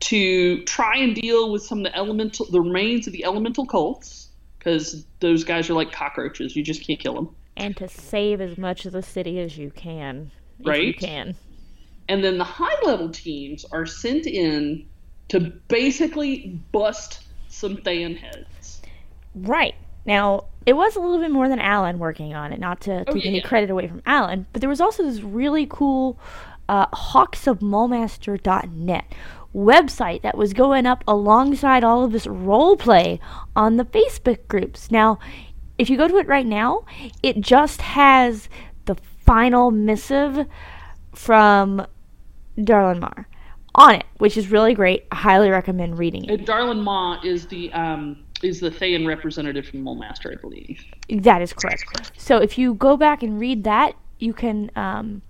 To try and deal with some of the elemental, the remains of the elemental cults, because those guys are like cockroaches. You just can't kill them. and to save as much of the city as you can. If you Right. can. And then the high level teams are sent in to basically bust some Thayan heads. Right. Now, it was a little bit more than Alan working on it, not to Oh, take any yeah. credit away from Alan, but there was also this really cool uh, hawksofmulmaster.net website that was going up alongside all of this role play on the Facebook groups. Now, if you go to it right now, it just has the final missive from Darlin Mar on it, which is really great. I highly recommend reading it. Uh, Darlin Ma is the um, is the Thayan representative from Mulmaster, I believe. That is correct. So if you go back and read that, you can um,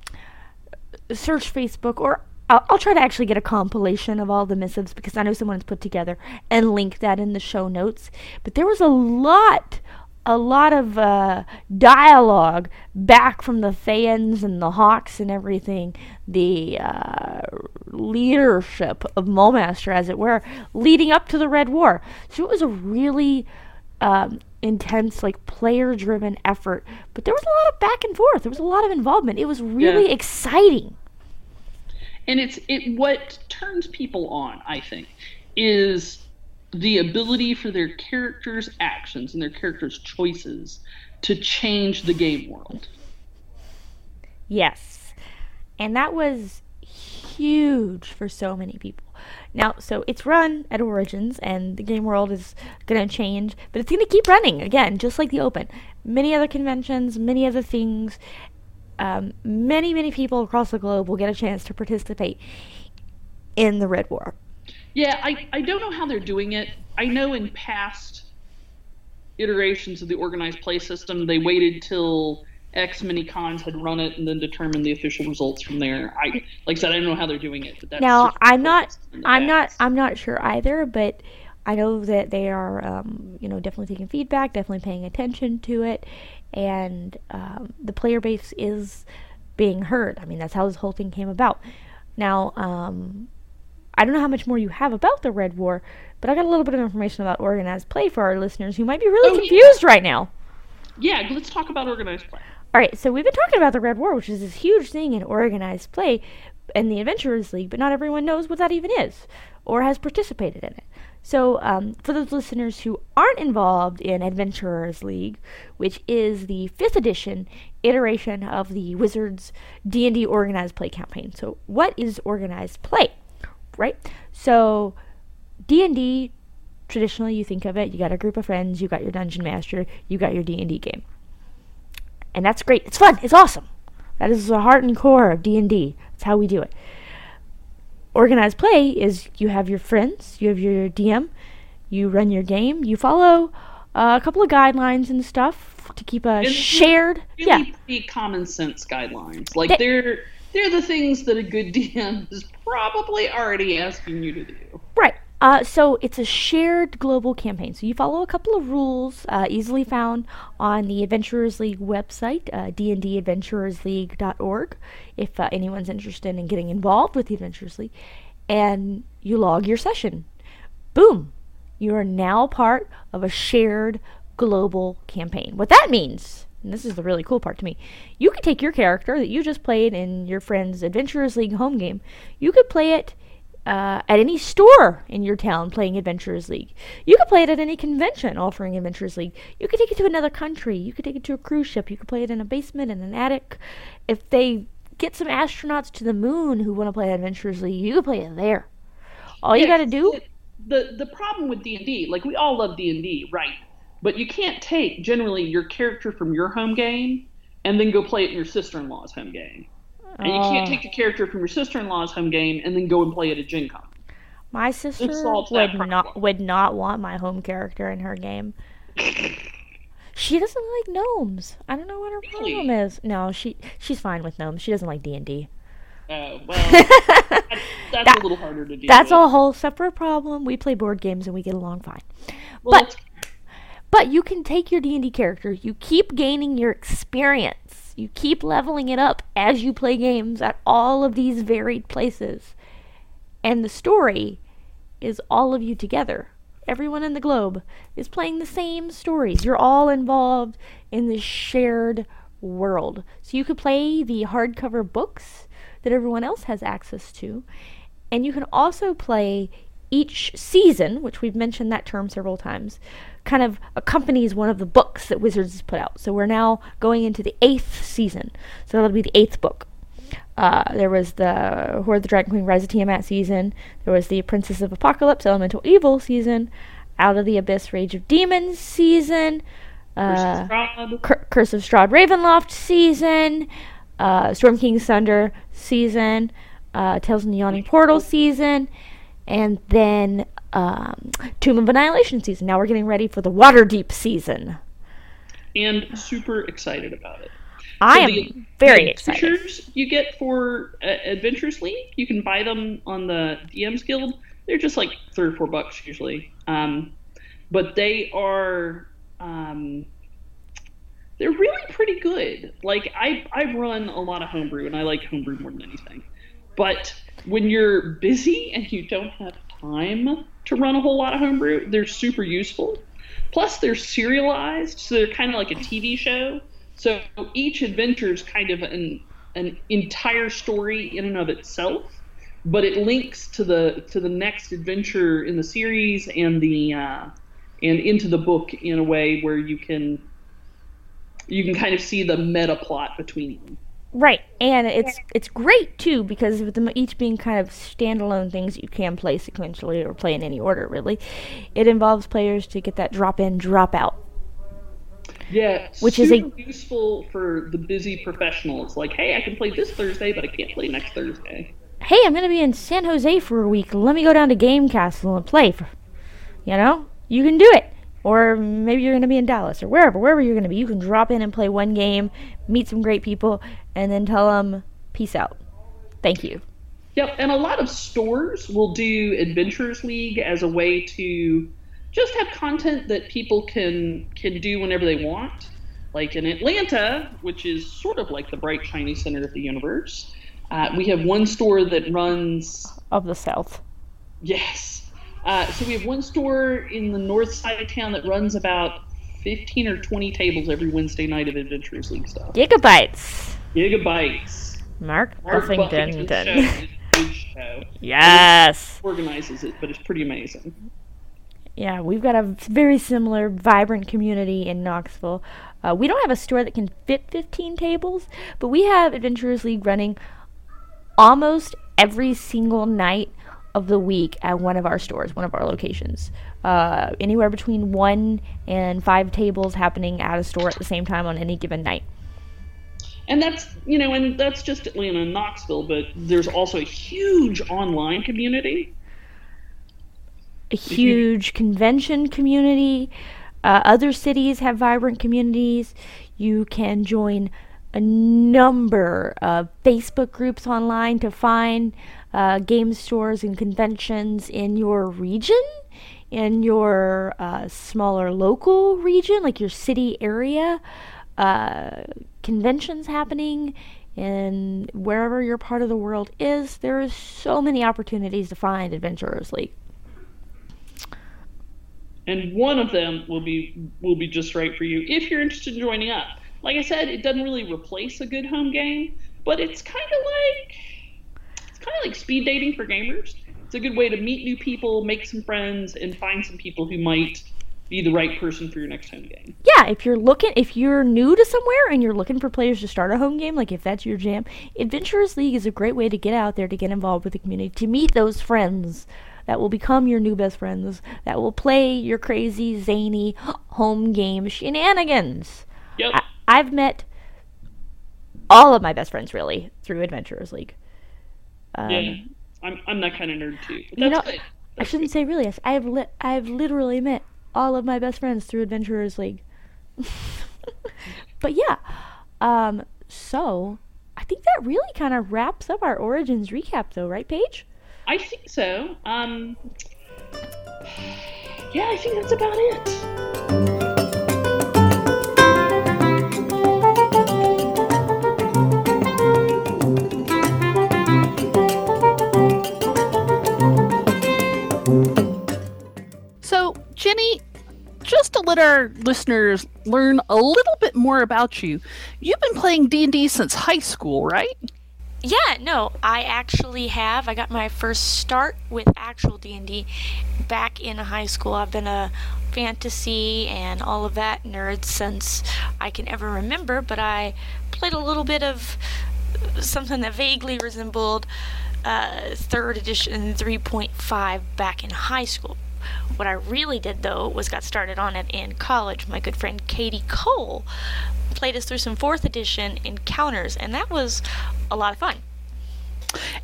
search Facebook, or I'll, I'll try to actually get a compilation of all the missives because I know someone's put together and link that in the show notes. But there was a lot, a lot of uh, dialogue back from the Thayans and the Hawks and everything, the uh, leadership of Mulmaster, as it were, leading up to the Red War. So it was a really um, intense, like player driven effort. But there was a lot of back and forth. There was a lot of involvement. It was really Yeah. exciting. And it's it what turns people on i think is the ability for their characters actions and their characters choices to change the game world Yes. And that was huge for so many people. Now, so it's run at Origins, and the game world is going to change, but it's going to keep running again, just like the Open. Many other conventions, many other things. Um, many, many people across the globe will get a chance to participate in the Red War. yeah i i don't know how they're doing it i know in past iterations of the organized play system they waited till X many cons had run it and then determined the official results from there. I like I said, I don't know how they're doing it, but that's now i'm not focused in the i'm not i'm not sure either but i know that they are um, you know definitely taking feedback definitely paying attention to it and um, the player base is being heard i mean that's how this whole thing came about now um, i don't know how much more you have about the red war but i got a little bit of information about organized play for our listeners who might be really Oh, yeah. confused right now Yeah, let's talk about organized play. all right, so we've been talking about the Red War, which is this huge thing in organized play and the Adventurers League, but not everyone knows what that even is or has participated in it. So, um, for those listeners who aren't involved in Adventurers League, which is the fifth edition iteration of the Wizards D&D organized play campaign. So, what is organized play? Right? So, D&D traditionally you think of it, you got a group of friends, you got your dungeon master, you got your D&D game. And that's great. It's fun. It's awesome. That is the heart and core of D&D. That's how we do it. Organized play is you have your friends, you have your DM, you run your game, you follow uh, a couple of guidelines and stuff to keep a And shared Really yeah pretty common sense guidelines. Like They- they're they're the things that a good DM is probably already asking you to do. Uh, so it's a shared global campaign. So you follow a couple of rules uh, easily found on the Adventurers League website, uh, dndadventurersleague.org, if uh, anyone's interested in getting involved with the Adventurers League. And you log your session. Boom. You are now part of a shared global campaign. What that means, and this is the really cool part to me, you could take your character that you just played in your friend's Adventurers League home game, you could play it uh, at any store in your town playing Adventurers League. You could play it at any convention offering Adventurers League. You could take it to another country. You could take it to a cruise ship. You could play it in a basement, in an attic. If they get some astronauts to the moon who want to play Adventurers League, you could play it there. All you Yeah, got to do, the the problem with D and D, like we all love D and D, right? But you can't take generally your character from your home game and then go play it in your sister in law's home game. And you can't Oh. take the character from your sister in law's home game and then go and play it at Gen Con. my sister solves that would not would not want my home character in her game. She doesn't like gnomes. I don't know what her Really? problem is. No, she she's fine with gnomes. She doesn't like D and D. Oh well, that's, that's a little harder to do. That's a whole separate problem. We play board games and we get along fine. Well, but- But you can take your D&D character, you keep gaining your experience. You keep leveling it up as you play games at all of these varied places. And the story is all of you together. Everyone in the globe is playing the same stories. You're all involved in this shared world. So you could play the hardcover books that everyone else has access to. And you can also play each season, which we've mentioned that term several times, kind of accompanies one of the books that Wizards has put out. So we're now going into the eighth season. So that'll be the eighth book. Uh, there was the Horde of the Dragon Queen Rise of Tiamat season. There was the Princes of Apocalypse Elemental Evil season. Out of the Abyss Rage of Demons season. Uh, Cur- Curse of Strahd Ravenloft season, uh, Storm King's Thunder season, uh, Tales from the Yawning Portal season, and then um, Tomb of Annihilation season. Now we're getting ready for the Waterdeep season. and super excited about it. I So am the- very the excited. Adventures you get for uh, Adventures League, you can buy them on the DM's Guild. They're just like three or four bucks usually, um, but they are um, they're really pretty good. Like I I run a lot of homebrew, and I like homebrew more than anything. But when you're busy and you don't have time to run a whole lot of homebrew, they're super useful. Plus, they're serialized, so they're kind of like a TV show. So each adventure is kind of an an entire story in and of itself, but it links to the to the next adventure in the series and the uh, and into the book in a way where you can you can kind of see the meta plot between them. Right, and it's it's great too because with them each being kind of standalone things that you can play sequentially or play in any order. Really, it involves players to get that drop in, drop out. Yeah, Which is a- useful for the busy professionals. Like, hey, I can play this Thursday, but I can't play next Thursday. Hey, I'm gonna be in San Jose for a week. Let me go down to Game Castle and play. For, you know, you can do it. Or maybe you're gonna be in Dallas or wherever, wherever you're gonna be. You can drop in and play one game, meet some great people, and then tell them peace out. Thank you. Yep, and a lot of stores will do Adventures League as a way to just have content that people can can do whenever they want. Like in Atlanta, which is sort of like the bright shiny center of the universe, uh, we have one store that runs Of the South. Yes. Uh, so we have one store in the north side of town that runs about 15 or 20 tables every Wednesday night of Adventurers League stuff. Giga-Bites. Giga-Bites. Mark Mark Buffington. Buffington's show is a. Yes. Organizes it, but it's pretty amazing. Yeah, we've got a very similar, vibrant community in Knoxville. Uh, we don't have a store that can fit 15 tables, but we have Adventurers League running almost every single night of the week at one of our stores, one of our locations. Uh, anywhere between one and five tables happening at a store at the same time on any given night. And that's you know, and that's just Atlanta and Knoxville, but there's also a huge online community. A huge convention community. Uh, other cities have vibrant communities. You can join a number of Facebook groups online to find uh, game stores and conventions in your region, in your uh, smaller local region, like your city area. Uh, conventions happening in wherever your part of the world is. There is so many opportunities to find Adventurers League and one of them will be will be just right for you if you're interested in joining up. Like I said, it doesn't really replace a good home game, but it's kind of like it's kind of like speed dating for gamers. It's a good way to meet new people, make some friends, and find some people who might be the right person for your next home game. Yeah, if you're looking, if you're new to somewhere and you're looking for players to start a home game, like if that's your jam, Adventurers League is a great way to get out there to get involved with the community, to meet those friends that will become your new best friends, that will play your crazy, zany home game shenanigans. Yep. I- have met all of my best friends really through Adventurers League. Um, yeah, I'm, I'm that kind of nerd too. you know, I shouldn't say really. I've li- I've literally met all of my best friends through Adventurers League. but yeah, um, so I think that really kind of wraps up our Origins recap, though, right, Paige? I think so. Um, yeah, I think that's about it. So, Ginny, just to let our listeners learn a little bit more about you, you've been playing D&D since high school, right? Yeah, no, I actually have. I got my first start with actual D&D back in high school. I've been a fantasy and all of that nerd since I can ever remember, but I played a little bit of something that vaguely resembled uh, third edition 3.5 back in high school. What I really did though was got started on it in college. My good friend Katie Cole played us through some fourth edition encounters, and that was a lot of fun.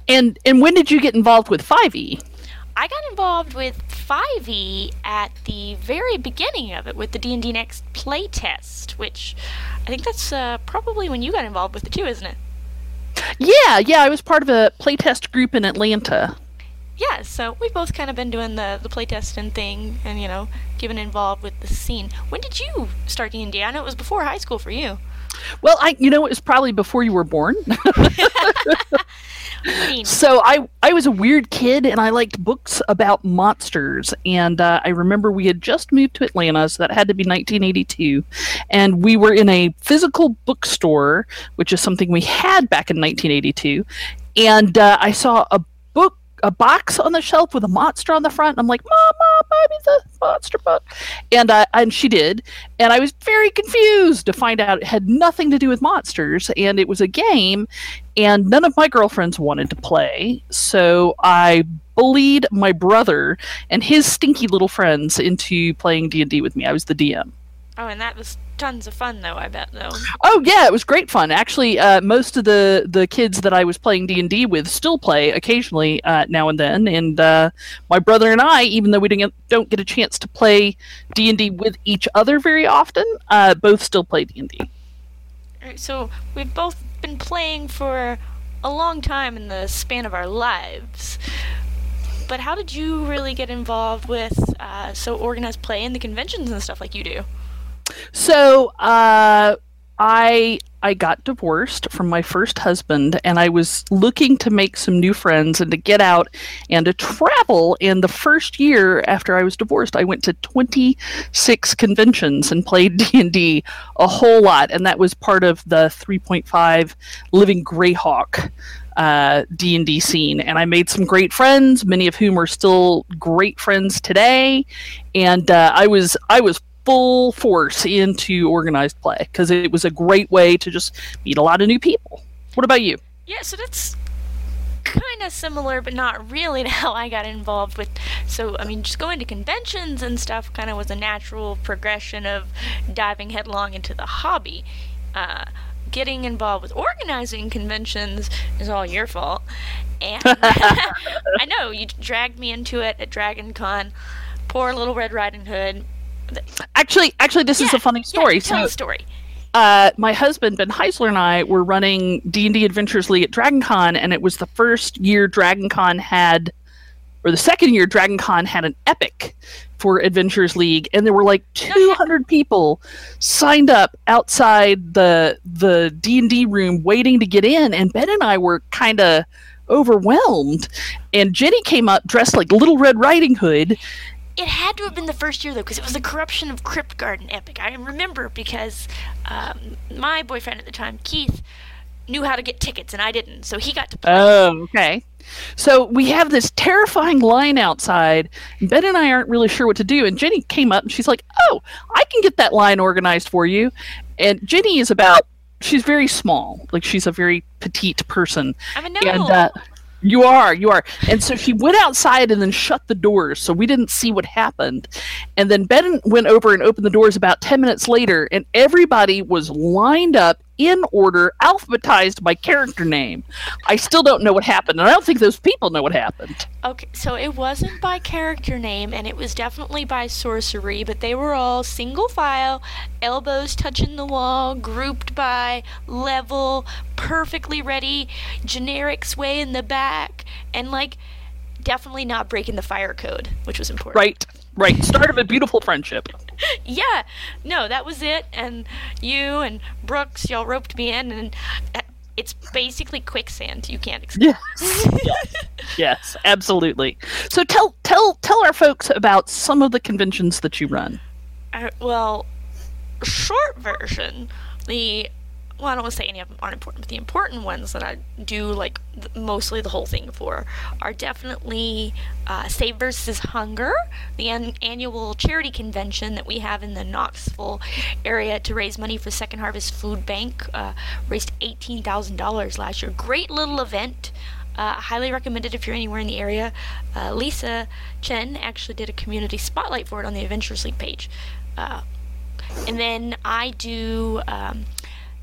And and when did you get involved with 5e? I got involved with 5e at the very beginning of it with the D&D Next playtest, which I think that's uh, probably when you got involved with it too, isn't it? Yeah, yeah, I was part of a playtest group in Atlanta. Yeah, so we've both kind of been doing the the playtesting thing and you know, getting involved with the scene. When did you start D&D? I know it was before high school for you. Well, I you know it was probably before you were born. so I I was a weird kid and I liked books about monsters. And uh, I remember we had just moved to Atlanta so that had to be 1982 and we were in a physical bookstore which is something we had back in 1982 and uh, I saw a book a box on the shelf with a monster on the front. And I'm like, Mom, Mom, buy me the monster book. And uh, and she did. And I was very confused to find out it had nothing to do with monsters and it was a game. And none of my girlfriends wanted to play. So I bullied my brother and his stinky little friends into playing D&D with me. I was the DM. Oh, and that was tons of fun, though. I bet, though. Oh yeah, it was great fun. Actually, uh, most of the the kids that I was playing D and D with still play occasionally uh, now and then, and uh, my brother and I, even though we don't don't get a chance to play D and D with each other very often, uh, both still play D and D. All right, So we've both been playing for a long time in the span of our lives. But how did you really get involved with uh, so organized play and the conventions and stuff like you do? So uh, I I got divorced from my first husband, and I was looking to make some new friends and to get out and to travel. And the first year after I was divorced, I went to 26 conventions and played D and D a whole lot, and that was part of the 3.5 Living Greyhawk uh, D&D scene. And I made some great friends many of whom are still great friends today. And uh, I was I was full force into organized play because it was a great way to just meet a lot of new people. What about you? Yeah, so that's kind of similar, but not really to how I got involved with. So, I mean, just going to conventions and stuff kind of was a natural progression of diving headlong into the hobby. Uh, getting involved with organizing conventions is all your fault. And I know you dragged me into it at Dragon Con. Poor little Red Riding Hood. Actually, actually, this is a funny yeah, story. tell so, story. uh, my husband Ben Heisler and I were running D and D Adventures League at Dragon Con, and it was the first year Dragon Con had, or the second year Dragon Con had an epic for Adventures League, and there were like 200 people signed up outside the the D and D room waiting to get in, and Ben and I were kind of overwhelmed. And Ginny came up dressed like Little Red Riding Hood. It had to have been the first year though, because it was the corruption of Kryptgarden Epic. I remember because um, my boyfriend at the time, Keith, knew how to get tickets and I didn't, so he got to play. Oh, okay. So we have this terrifying line outside. Ben and I aren't really sure what to do. And Ginny came up and she's like, "Oh, I can get that line organized for you." And Ginny is about she's very small, like she's a very petite person. I'm a no. And uh, you are, you are. And so she went outside and then shut the doors, so we didn't see what happened. And then Ben went over and opened the doors about ten minutes later, and everybody was lined up in order, alphabetized by character name. I still don't know what happened, and I don't think those people know what happened. Okay, so it wasn't by character name, and it was definitely by sorcery, but they were all single file, elbows touching the wall, grouped by level, perfectly ready, generic sway in the back, and like definitely not breaking the fire code, which was important. Right, right. Start of a beautiful friendship. Yeah, no, that was it. And you and Brooks, y'all roped me in, and uh, it's basically quicksand. You can't escape. Yes. yes. Yes, absolutely. So tell tell tell our folks about some of the conventions that you run. Uh, well, short version, the well, I don't want to say any of them aren't important, but the important ones that I do like th- mostly the whole thing for are definitely uh, Save versus Hunger, the an- annual charity convention that we have in the Knoxville area to raise money for Second Harvest Food Bank. Uh, raised eighteen thousand dollars last year. Great little event. Uh, highly recommended if you're anywhere in the area. Uh, Lisa Chen actually did a community spotlight for it on the Adventures League page. Uh, and then I do um,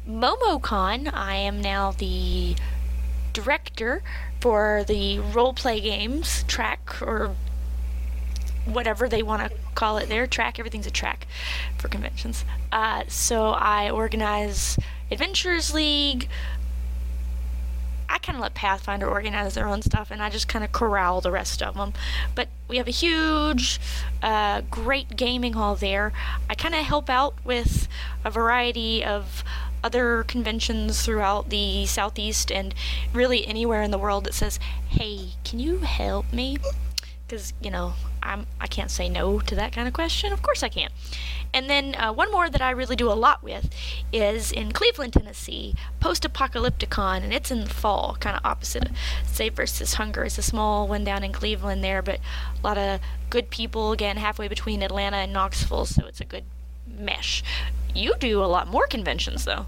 MomoCon. I am now the director for the roleplay games track or whatever they want to call it there. Track, everything's a track for conventions. Uh, so I organize Adventures League. I kind of let Pathfinder organize their own stuff, and I just kind of corral the rest of them. But we have a huge, uh, great gaming hall there. I kind of help out with a variety of other conventions throughout the southeast and really anywhere in the world that says, "Hey, can you help me?" Because you know I'm I can't say no to that kind of question. Of course I can. And then uh, one more that I really do a lot with is in Cleveland, Tennessee, Post Apocalypticon, and it's in the fall, kind of opposite Save versus Hunger. It's a small one down in Cleveland there, but a lot of good people, again, halfway between Atlanta and Knoxville, so it's a good mesh. You do a lot more conventions, though.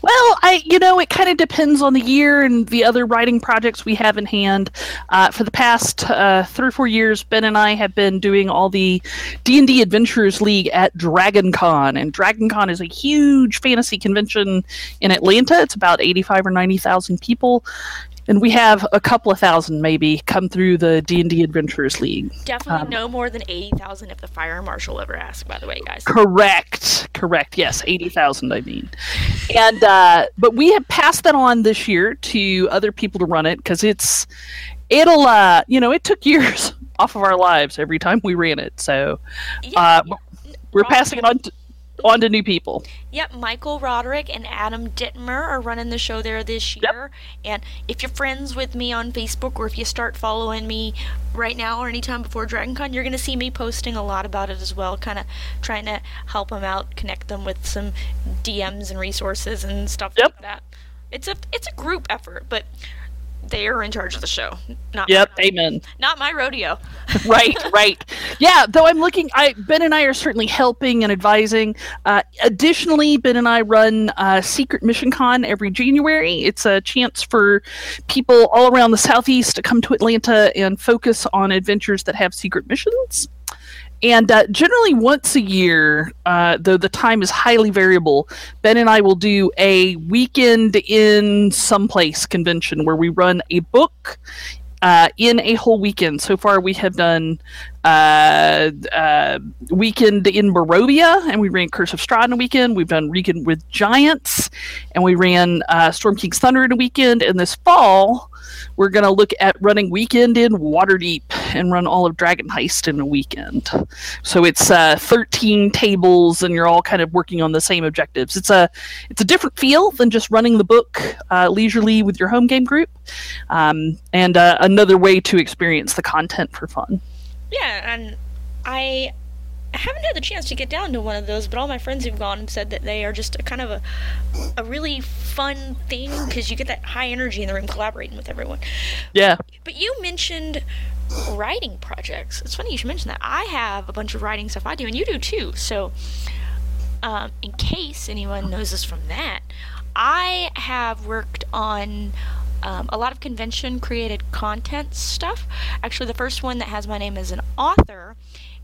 Well, I you know it kind of depends on the year and the other writing projects we have in hand. Uh, for the past uh, three or four years, Ben and I have been doing all the D and D Adventurers League at Dragon Con, and Dragon Con is a huge fantasy convention in Atlanta. It's about eighty-five or ninety thousand people, and we have a couple of thousand maybe come through the D and D Adventurers League. Definitely Um, no more than 80,000 if the fire marshal ever asks, by the way, guys. Correct. Correct. Yes, eighty thousand. I mean, and uh, but we have passed that on this year to other people to run it because it's it'll uh you know it took years off of our lives every time we ran it. So Yeah, uh, yeah. we're passing it on to, on to new people. Yep, Michael Roderick and Adam Dittmer are running the show there this year. Yep. And if you're friends with me on Facebook or if you start following me right now or anytime before DragonCon, you're going to see me posting a lot about it as well, kind of trying to help them out, connect them with some DMs and resources and stuff Yep. like that. It's a it's a group effort, but they are in charge of the show. Not Yep, my, amen. not my rodeo. right, right. Yeah, though I'm looking, I Ben and I are certainly helping and advising. Uh, additionally, Ben and I run uh, Secret Mission Con every January. It's a chance for people all around the Southeast to come to Atlanta and focus on adventures that have secret missions. And uh, generally, once a year, uh, though the time is highly variable, Ben and I will do a weekend in someplace convention where we run a book uh, in a whole weekend. So far, we have done uh, uh, weekend in Barovia, and we ran Curse of Strahd in a weekend. We've done Weekend with Giants, and we ran uh, Storm King's Thunder in a weekend. And this fall, we're going to look at running Weekend in Waterdeep and run all of Dragon Heist in a weekend. So it's uh, 13 tables, and you're all kind of working on the same objectives. It's a it's a different feel than just running the book uh, leisurely with your home game group, um, and uh, another way to experience the content for fun. Yeah, and I haven't had the chance to get down to one of those, but all my friends who've gone have said that they are just a kind of a, a really fun thing because you get that high energy in the room collaborating with everyone. Yeah. But you mentioned writing projects. It's funny you should mention that. I have a bunch of writing stuff I do, and you do too. So, um, in case anyone knows us from that, I have worked on um, a lot of convention created content stuff. Actually, the first one that has my name as an author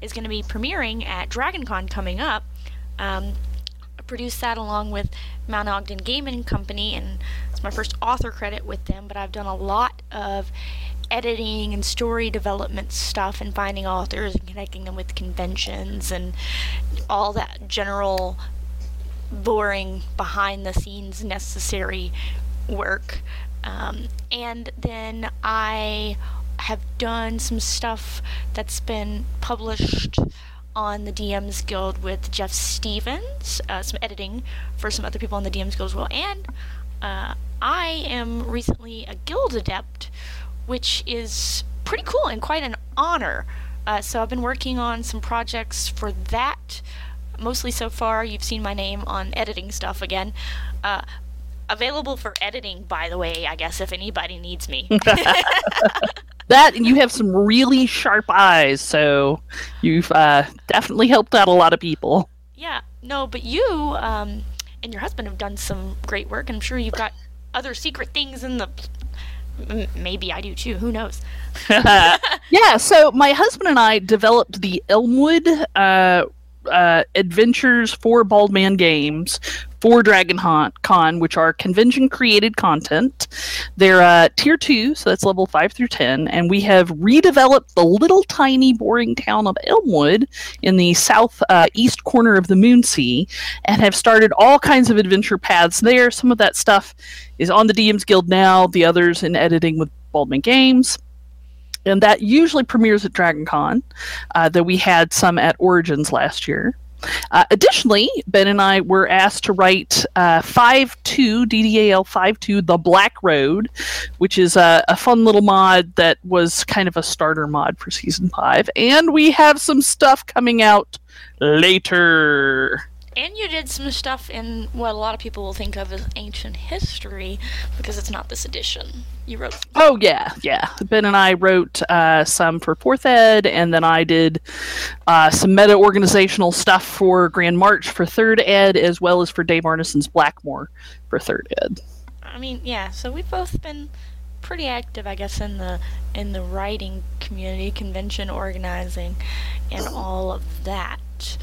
is going to be premiering at DragonCon coming up. Um, I produced that along with Mount Ogden Gaming Company, and it's my first author credit with them. But I've done a lot of editing and story development stuff, and finding authors and connecting them with conventions and all that general boring behind the scenes necessary work. Um, and then I have done some stuff that's been published on the DMs Guild with Jeff Stevens, uh, some editing for some other people on the DMs Guild as well. And uh, I am recently a Guild Adept, which is pretty cool and quite an honor. Uh, so I've been working on some projects for that. Mostly so far, you've seen my name on editing stuff again. Uh, available for editing, by the way, I guess, if anybody needs me. That and you have some really sharp eyes, so you've uh, definitely helped out a lot of people. yeah, no, but you um, and your husband have done some great work. I'm sure you've got other secret things in the. Maybe I do too. Who knows? yeah, so my husband and I developed the Elmwood uh, uh, adventures for Baldman Games for Dragon Con, which are convention created content. They're uh, tier two, so that's level five through ten, and we have redeveloped the little tiny boring town of Elmwood in the south uh, east corner of the Moonsea, and have started all kinds of adventure paths there. Some of that stuff is on the DM's Guild now, the others in editing with Baldman Games and that usually premieres at DragonCon, uh, though we had some at Origins last year. Uh, additionally, Ben and I were asked to write uh, 5.2, DDAL 5.2, The Black Road, which is a, a fun little mod that was kind of a starter mod for Season 5. And we have some stuff coming out later. And you did some stuff in what a lot of people will think of as ancient history because it's not this edition. You wrote. Oh yeah, yeah. Ben and I wrote uh, some for Fourth Ed, and then I did uh, some meta organizational stuff for Grand March for Third Ed, as well as for Dave Arneson's Blackmoor for Third Ed. I mean, yeah. So we've both been pretty active, I guess, in the in the writing community, convention organizing, and all of that.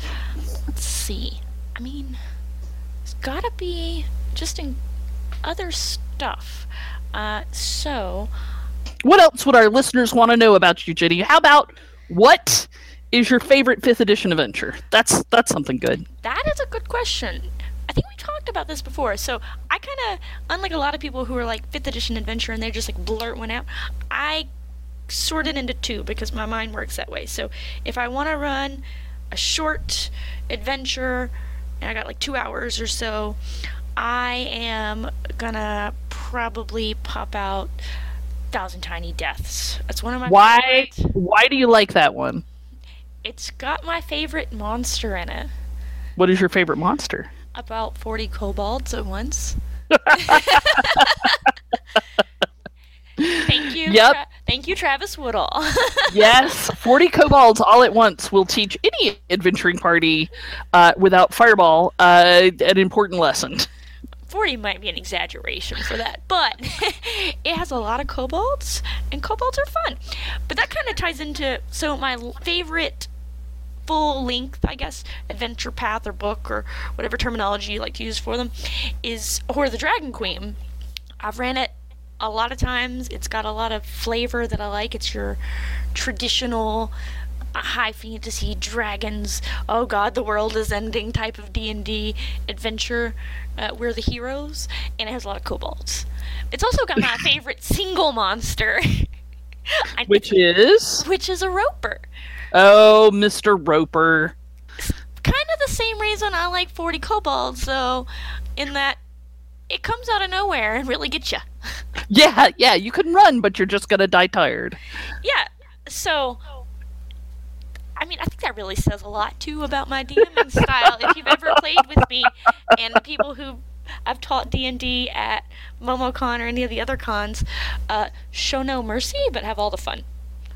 Let's see. I mean, it's gotta be just in other stuff. Uh, so What else would our listeners want to know about you, Ginny? How about what is your favorite fifth edition adventure? That's that's something good. That is a good question. I think we talked about this before. So I kind of, unlike a lot of people who are like fifth edition adventure and they just like blurt one out, I sort it into two because my mind works that way. So if I want to run a short adventure and I got like two hours or so, I am gonna probably pop out Thousand Tiny Deaths. That's one of my Why favorites. why do you like that one? It's got my favorite monster in it. What is your favorite monster? About 40 kobolds at once. Thank you. Yep. Tra- thank you, Travis Woodall. yes, 40 kobolds all at once will teach any adventuring party uh, without Fireball uh, an important lesson. 40 might be an exaggeration for that, but it has a lot of kobolds, and kobolds are fun. But that kind of ties into so my favorite full length, I guess, adventure path or book or whatever terminology you like to use for them is Hoard of the Dragon Queen. I've ran it a lot of times. It's got a lot of flavor that I like. It's your traditional uh, high fantasy dragons. Oh God, the world is ending type of D and D adventure. Uh, we're the heroes, and it has a lot of kobolds. It's also got my favorite single monster, I- Which is. which is a roper. Oh, Mr. Roper. Kind of the same reason I like 40 kobolds, though, in that it comes out of nowhere and really gets you. Yeah, yeah, you can run, but you're just gonna die tired. Yeah, so I mean, I think that really says a lot too about my DMing style. If you've ever played with me, and the people who I've taught D and D at MomoCon or any of the other cons, uh, show no mercy, but have all the fun.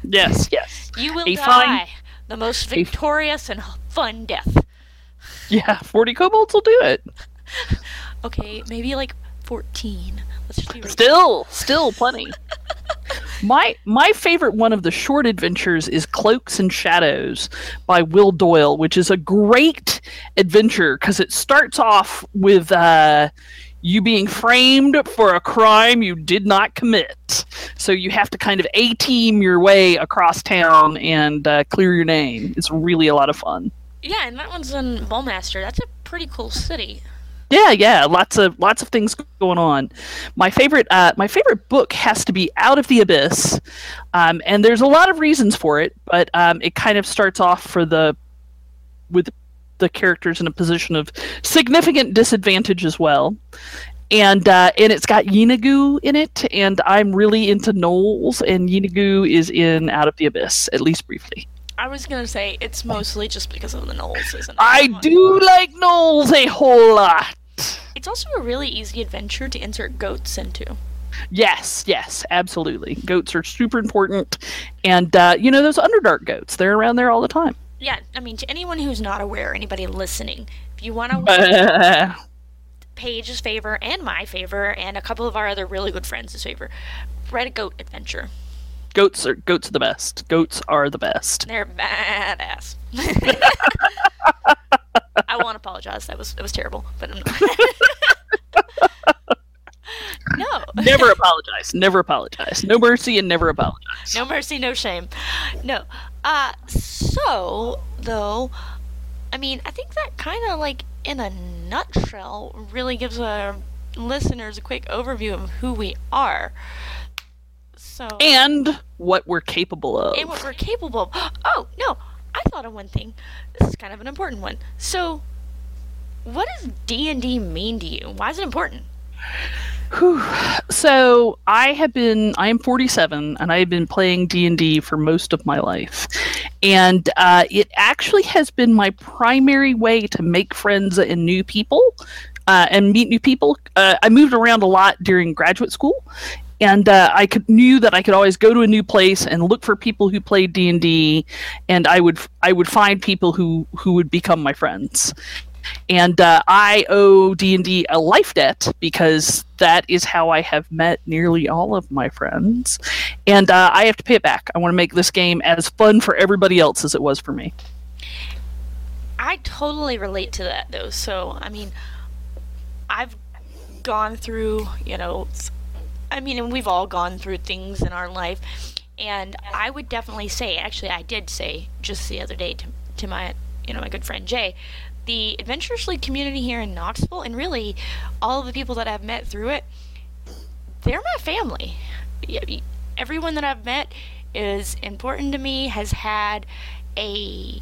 Yes, yes. You will A die fine- the most victorious and fun death. Yeah, 40 kobolds will do it. Okay, maybe like fourteen. Let's just be real. Still, still plenty. my my favorite one of the short adventures is Cloaks and Shadows by Will Doyle, which is a great adventure because it starts off with uh, you being framed for a crime you did not commit. So you have to kind of a team your way across town and uh, clear your name. It's really a lot of fun. Yeah, and that one's in Mulmaster. That's a pretty cool city. Yeah, yeah, lots of lots of things going on. My favorite, uh, my favorite book has to be Out of the Abyss, um, and there's a lot of reasons for it. But um, it kind of starts off for the with the characters in a position of significant disadvantage as well, and uh, and it's got Yeenoghu in it, and I'm really into gnolls, and Yeenoghu is in Out of the Abyss at least briefly. I was gonna say it's mostly just because of the gnolls, isn't it? I do like gnolls a whole lot. It's also a really easy adventure to insert goats into. Yes, yes, absolutely. Goats are super important, and uh, you know those Underdark goats. They're around there all the time. Yeah, I mean, to anyone who's not aware, anybody listening, if you want to Paige's favor and my favor, and a couple of our other really good friends' favor, write a goat adventure. Goats are goats are the best. Goats are the best. They're badass. I won't apologize. That was that was terrible, but I'm not. no, Never apologize. Never apologize. No mercy and never apologize. no mercy, no shame. No. Uh so though, I mean, I think that kind of like in a nutshell really gives our listeners a quick overview of who we are. So And what we're capable of. and what we're capable of. Oh no, I thought of one thing. This is kind of an important one. So, what does D and D mean to you? Why is it important? Whew. So I have been I am 47 and I have been playing D&D for most of my life. And uh, it actually has been my primary way to make friends and new people uh, and meet new people. Uh, I moved around a lot during graduate school and uh, I could, knew that I could always go to a new place and look for people who played D and D, and I would I would find people who who would become my friends and uh, I owe D and D a life debt because that is how I have met nearly all of my friends, and uh, I have to pay it back. I want to make this game as fun for everybody else as it was for me. I totally relate to that though. So, I mean, I've gone through, you know, I mean, and we've all gone through things in our life. And I would definitely say, actually, I did say just the other day to, to my, you know, my good friend Jay, the Adventurers League community here in Knoxville, and really all of the people that I've met through it, they're my family. Everyone that I've met is important to me, has had a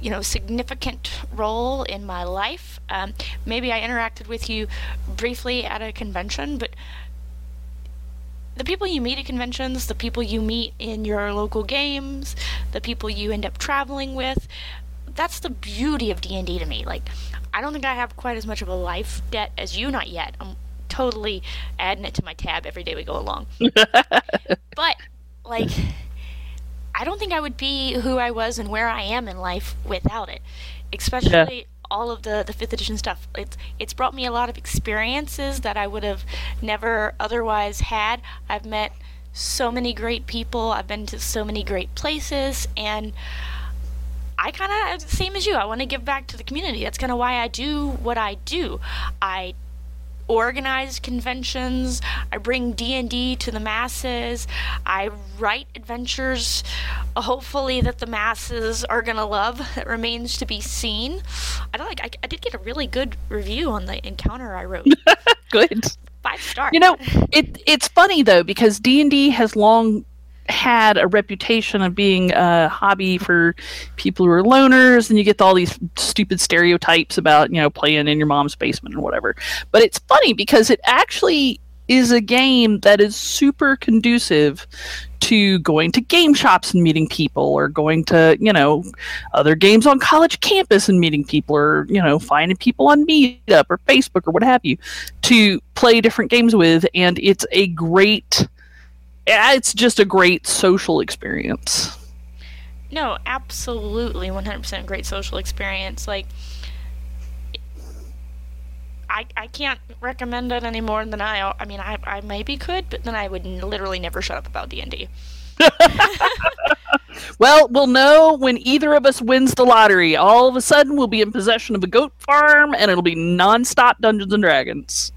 you know significant role in my life. Um, maybe I interacted with you briefly at a convention, but the people you meet at conventions, the people you meet in your local games, the people you end up traveling with, that's the beauty of D&D to me. Like I don't think I have quite as much of a life debt as you not yet. I'm totally adding it to my tab every day we go along. but like I don't think I would be who I was and where I am in life without it. Especially yeah. All of the the 5th edition stuff. It's it's brought me a lot of experiences that I would have never otherwise had. I've met so many great people. I've been to so many great places and I kind of same as you. I want to give back to the community. That's kind of why I do what I do. I organize conventions. I bring D&D to the masses. I write adventures hopefully that the masses are going to love. It remains to be seen. I don't like I, I did get a really good review on the encounter I wrote. good. Five stars. You know, it it's funny though because D&D has long had a reputation of being a hobby for people who are loners and you get all these stupid stereotypes about you know playing in your mom's basement or whatever. But it's funny because it actually is a game that is super conducive to going to game shops and meeting people or going to you know other games on college campus and meeting people or you know finding people on meetup or facebook or what have you to play different games with. And it's a great it's just a great social experience. No, absolutely 100% great social experience. Like, I, I can't recommend it any more than I. I mean, I, I maybe could, but then I would literally never shut up about D and D. well, we'll know when either of us wins the lottery. All of a sudden, we'll be in possession of a goat farm, and it'll be nonstop Dungeons and Dragons.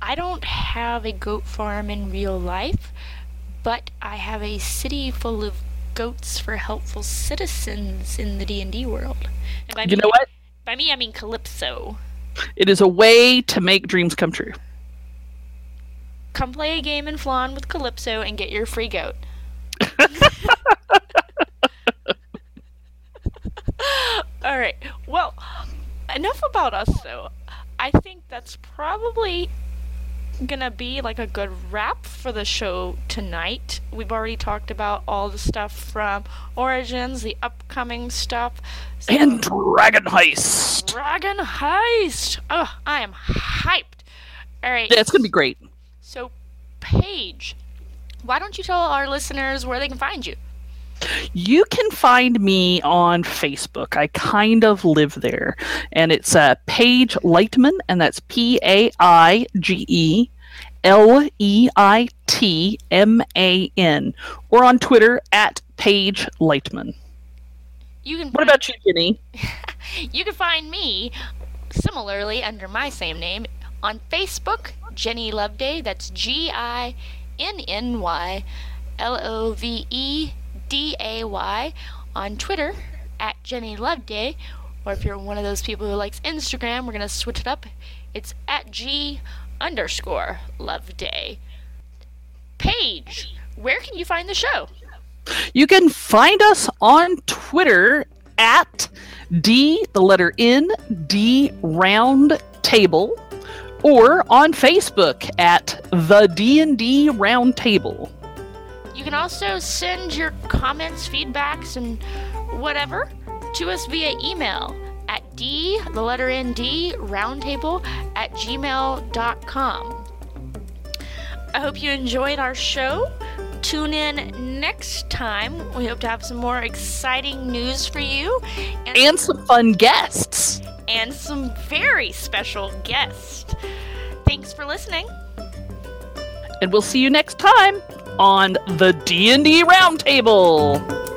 I don't have a goat farm in real life, but I have a city full of goats for helpful citizens in the D&D world. And by you me, know what? By me, I mean Calypso. It is a way to make dreams come true. Come play a game in Phlan with Calypso and get your free goat. All right. Well, enough about us, though. I think that's probably gonna be like a good wrap for the show tonight. We've already talked about all the stuff from Origins, the upcoming stuff, so and Dragon Heist. Dragon Heist. Oh, I am hyped. All right. Yeah, it's gonna be great. So, Paige, why don't you tell our listeners where they can find you? You can find me on Facebook. I kind of live there. And it's uh, Paige Leitman, and that's P A I G E L E I T M A N, or on Twitter at Paige Leitman. You can what about you, Ginny? you can find me similarly under my same name on Facebook, Ginny Loveday. That's G I N N Y L O V E D A Y on Twitter at Ginny Loveday. Or if you're one of those people who likes Instagram, we're gonna switch it up. It's at G underscore Loveday. Paige, where can you find the show? You can find us on Twitter at D the letter N D round table or on Facebook at the D&D round table. You can also send your comments, feedbacks, and whatever to us via email at D, the letter N D, roundtable at gmail.com. I hope you enjoyed our show. Tune in next time. We hope to have some more exciting news for you and, and some fun guests. And some very special guests. Thanks for listening. And we'll see you next time on the D&D Roundtable.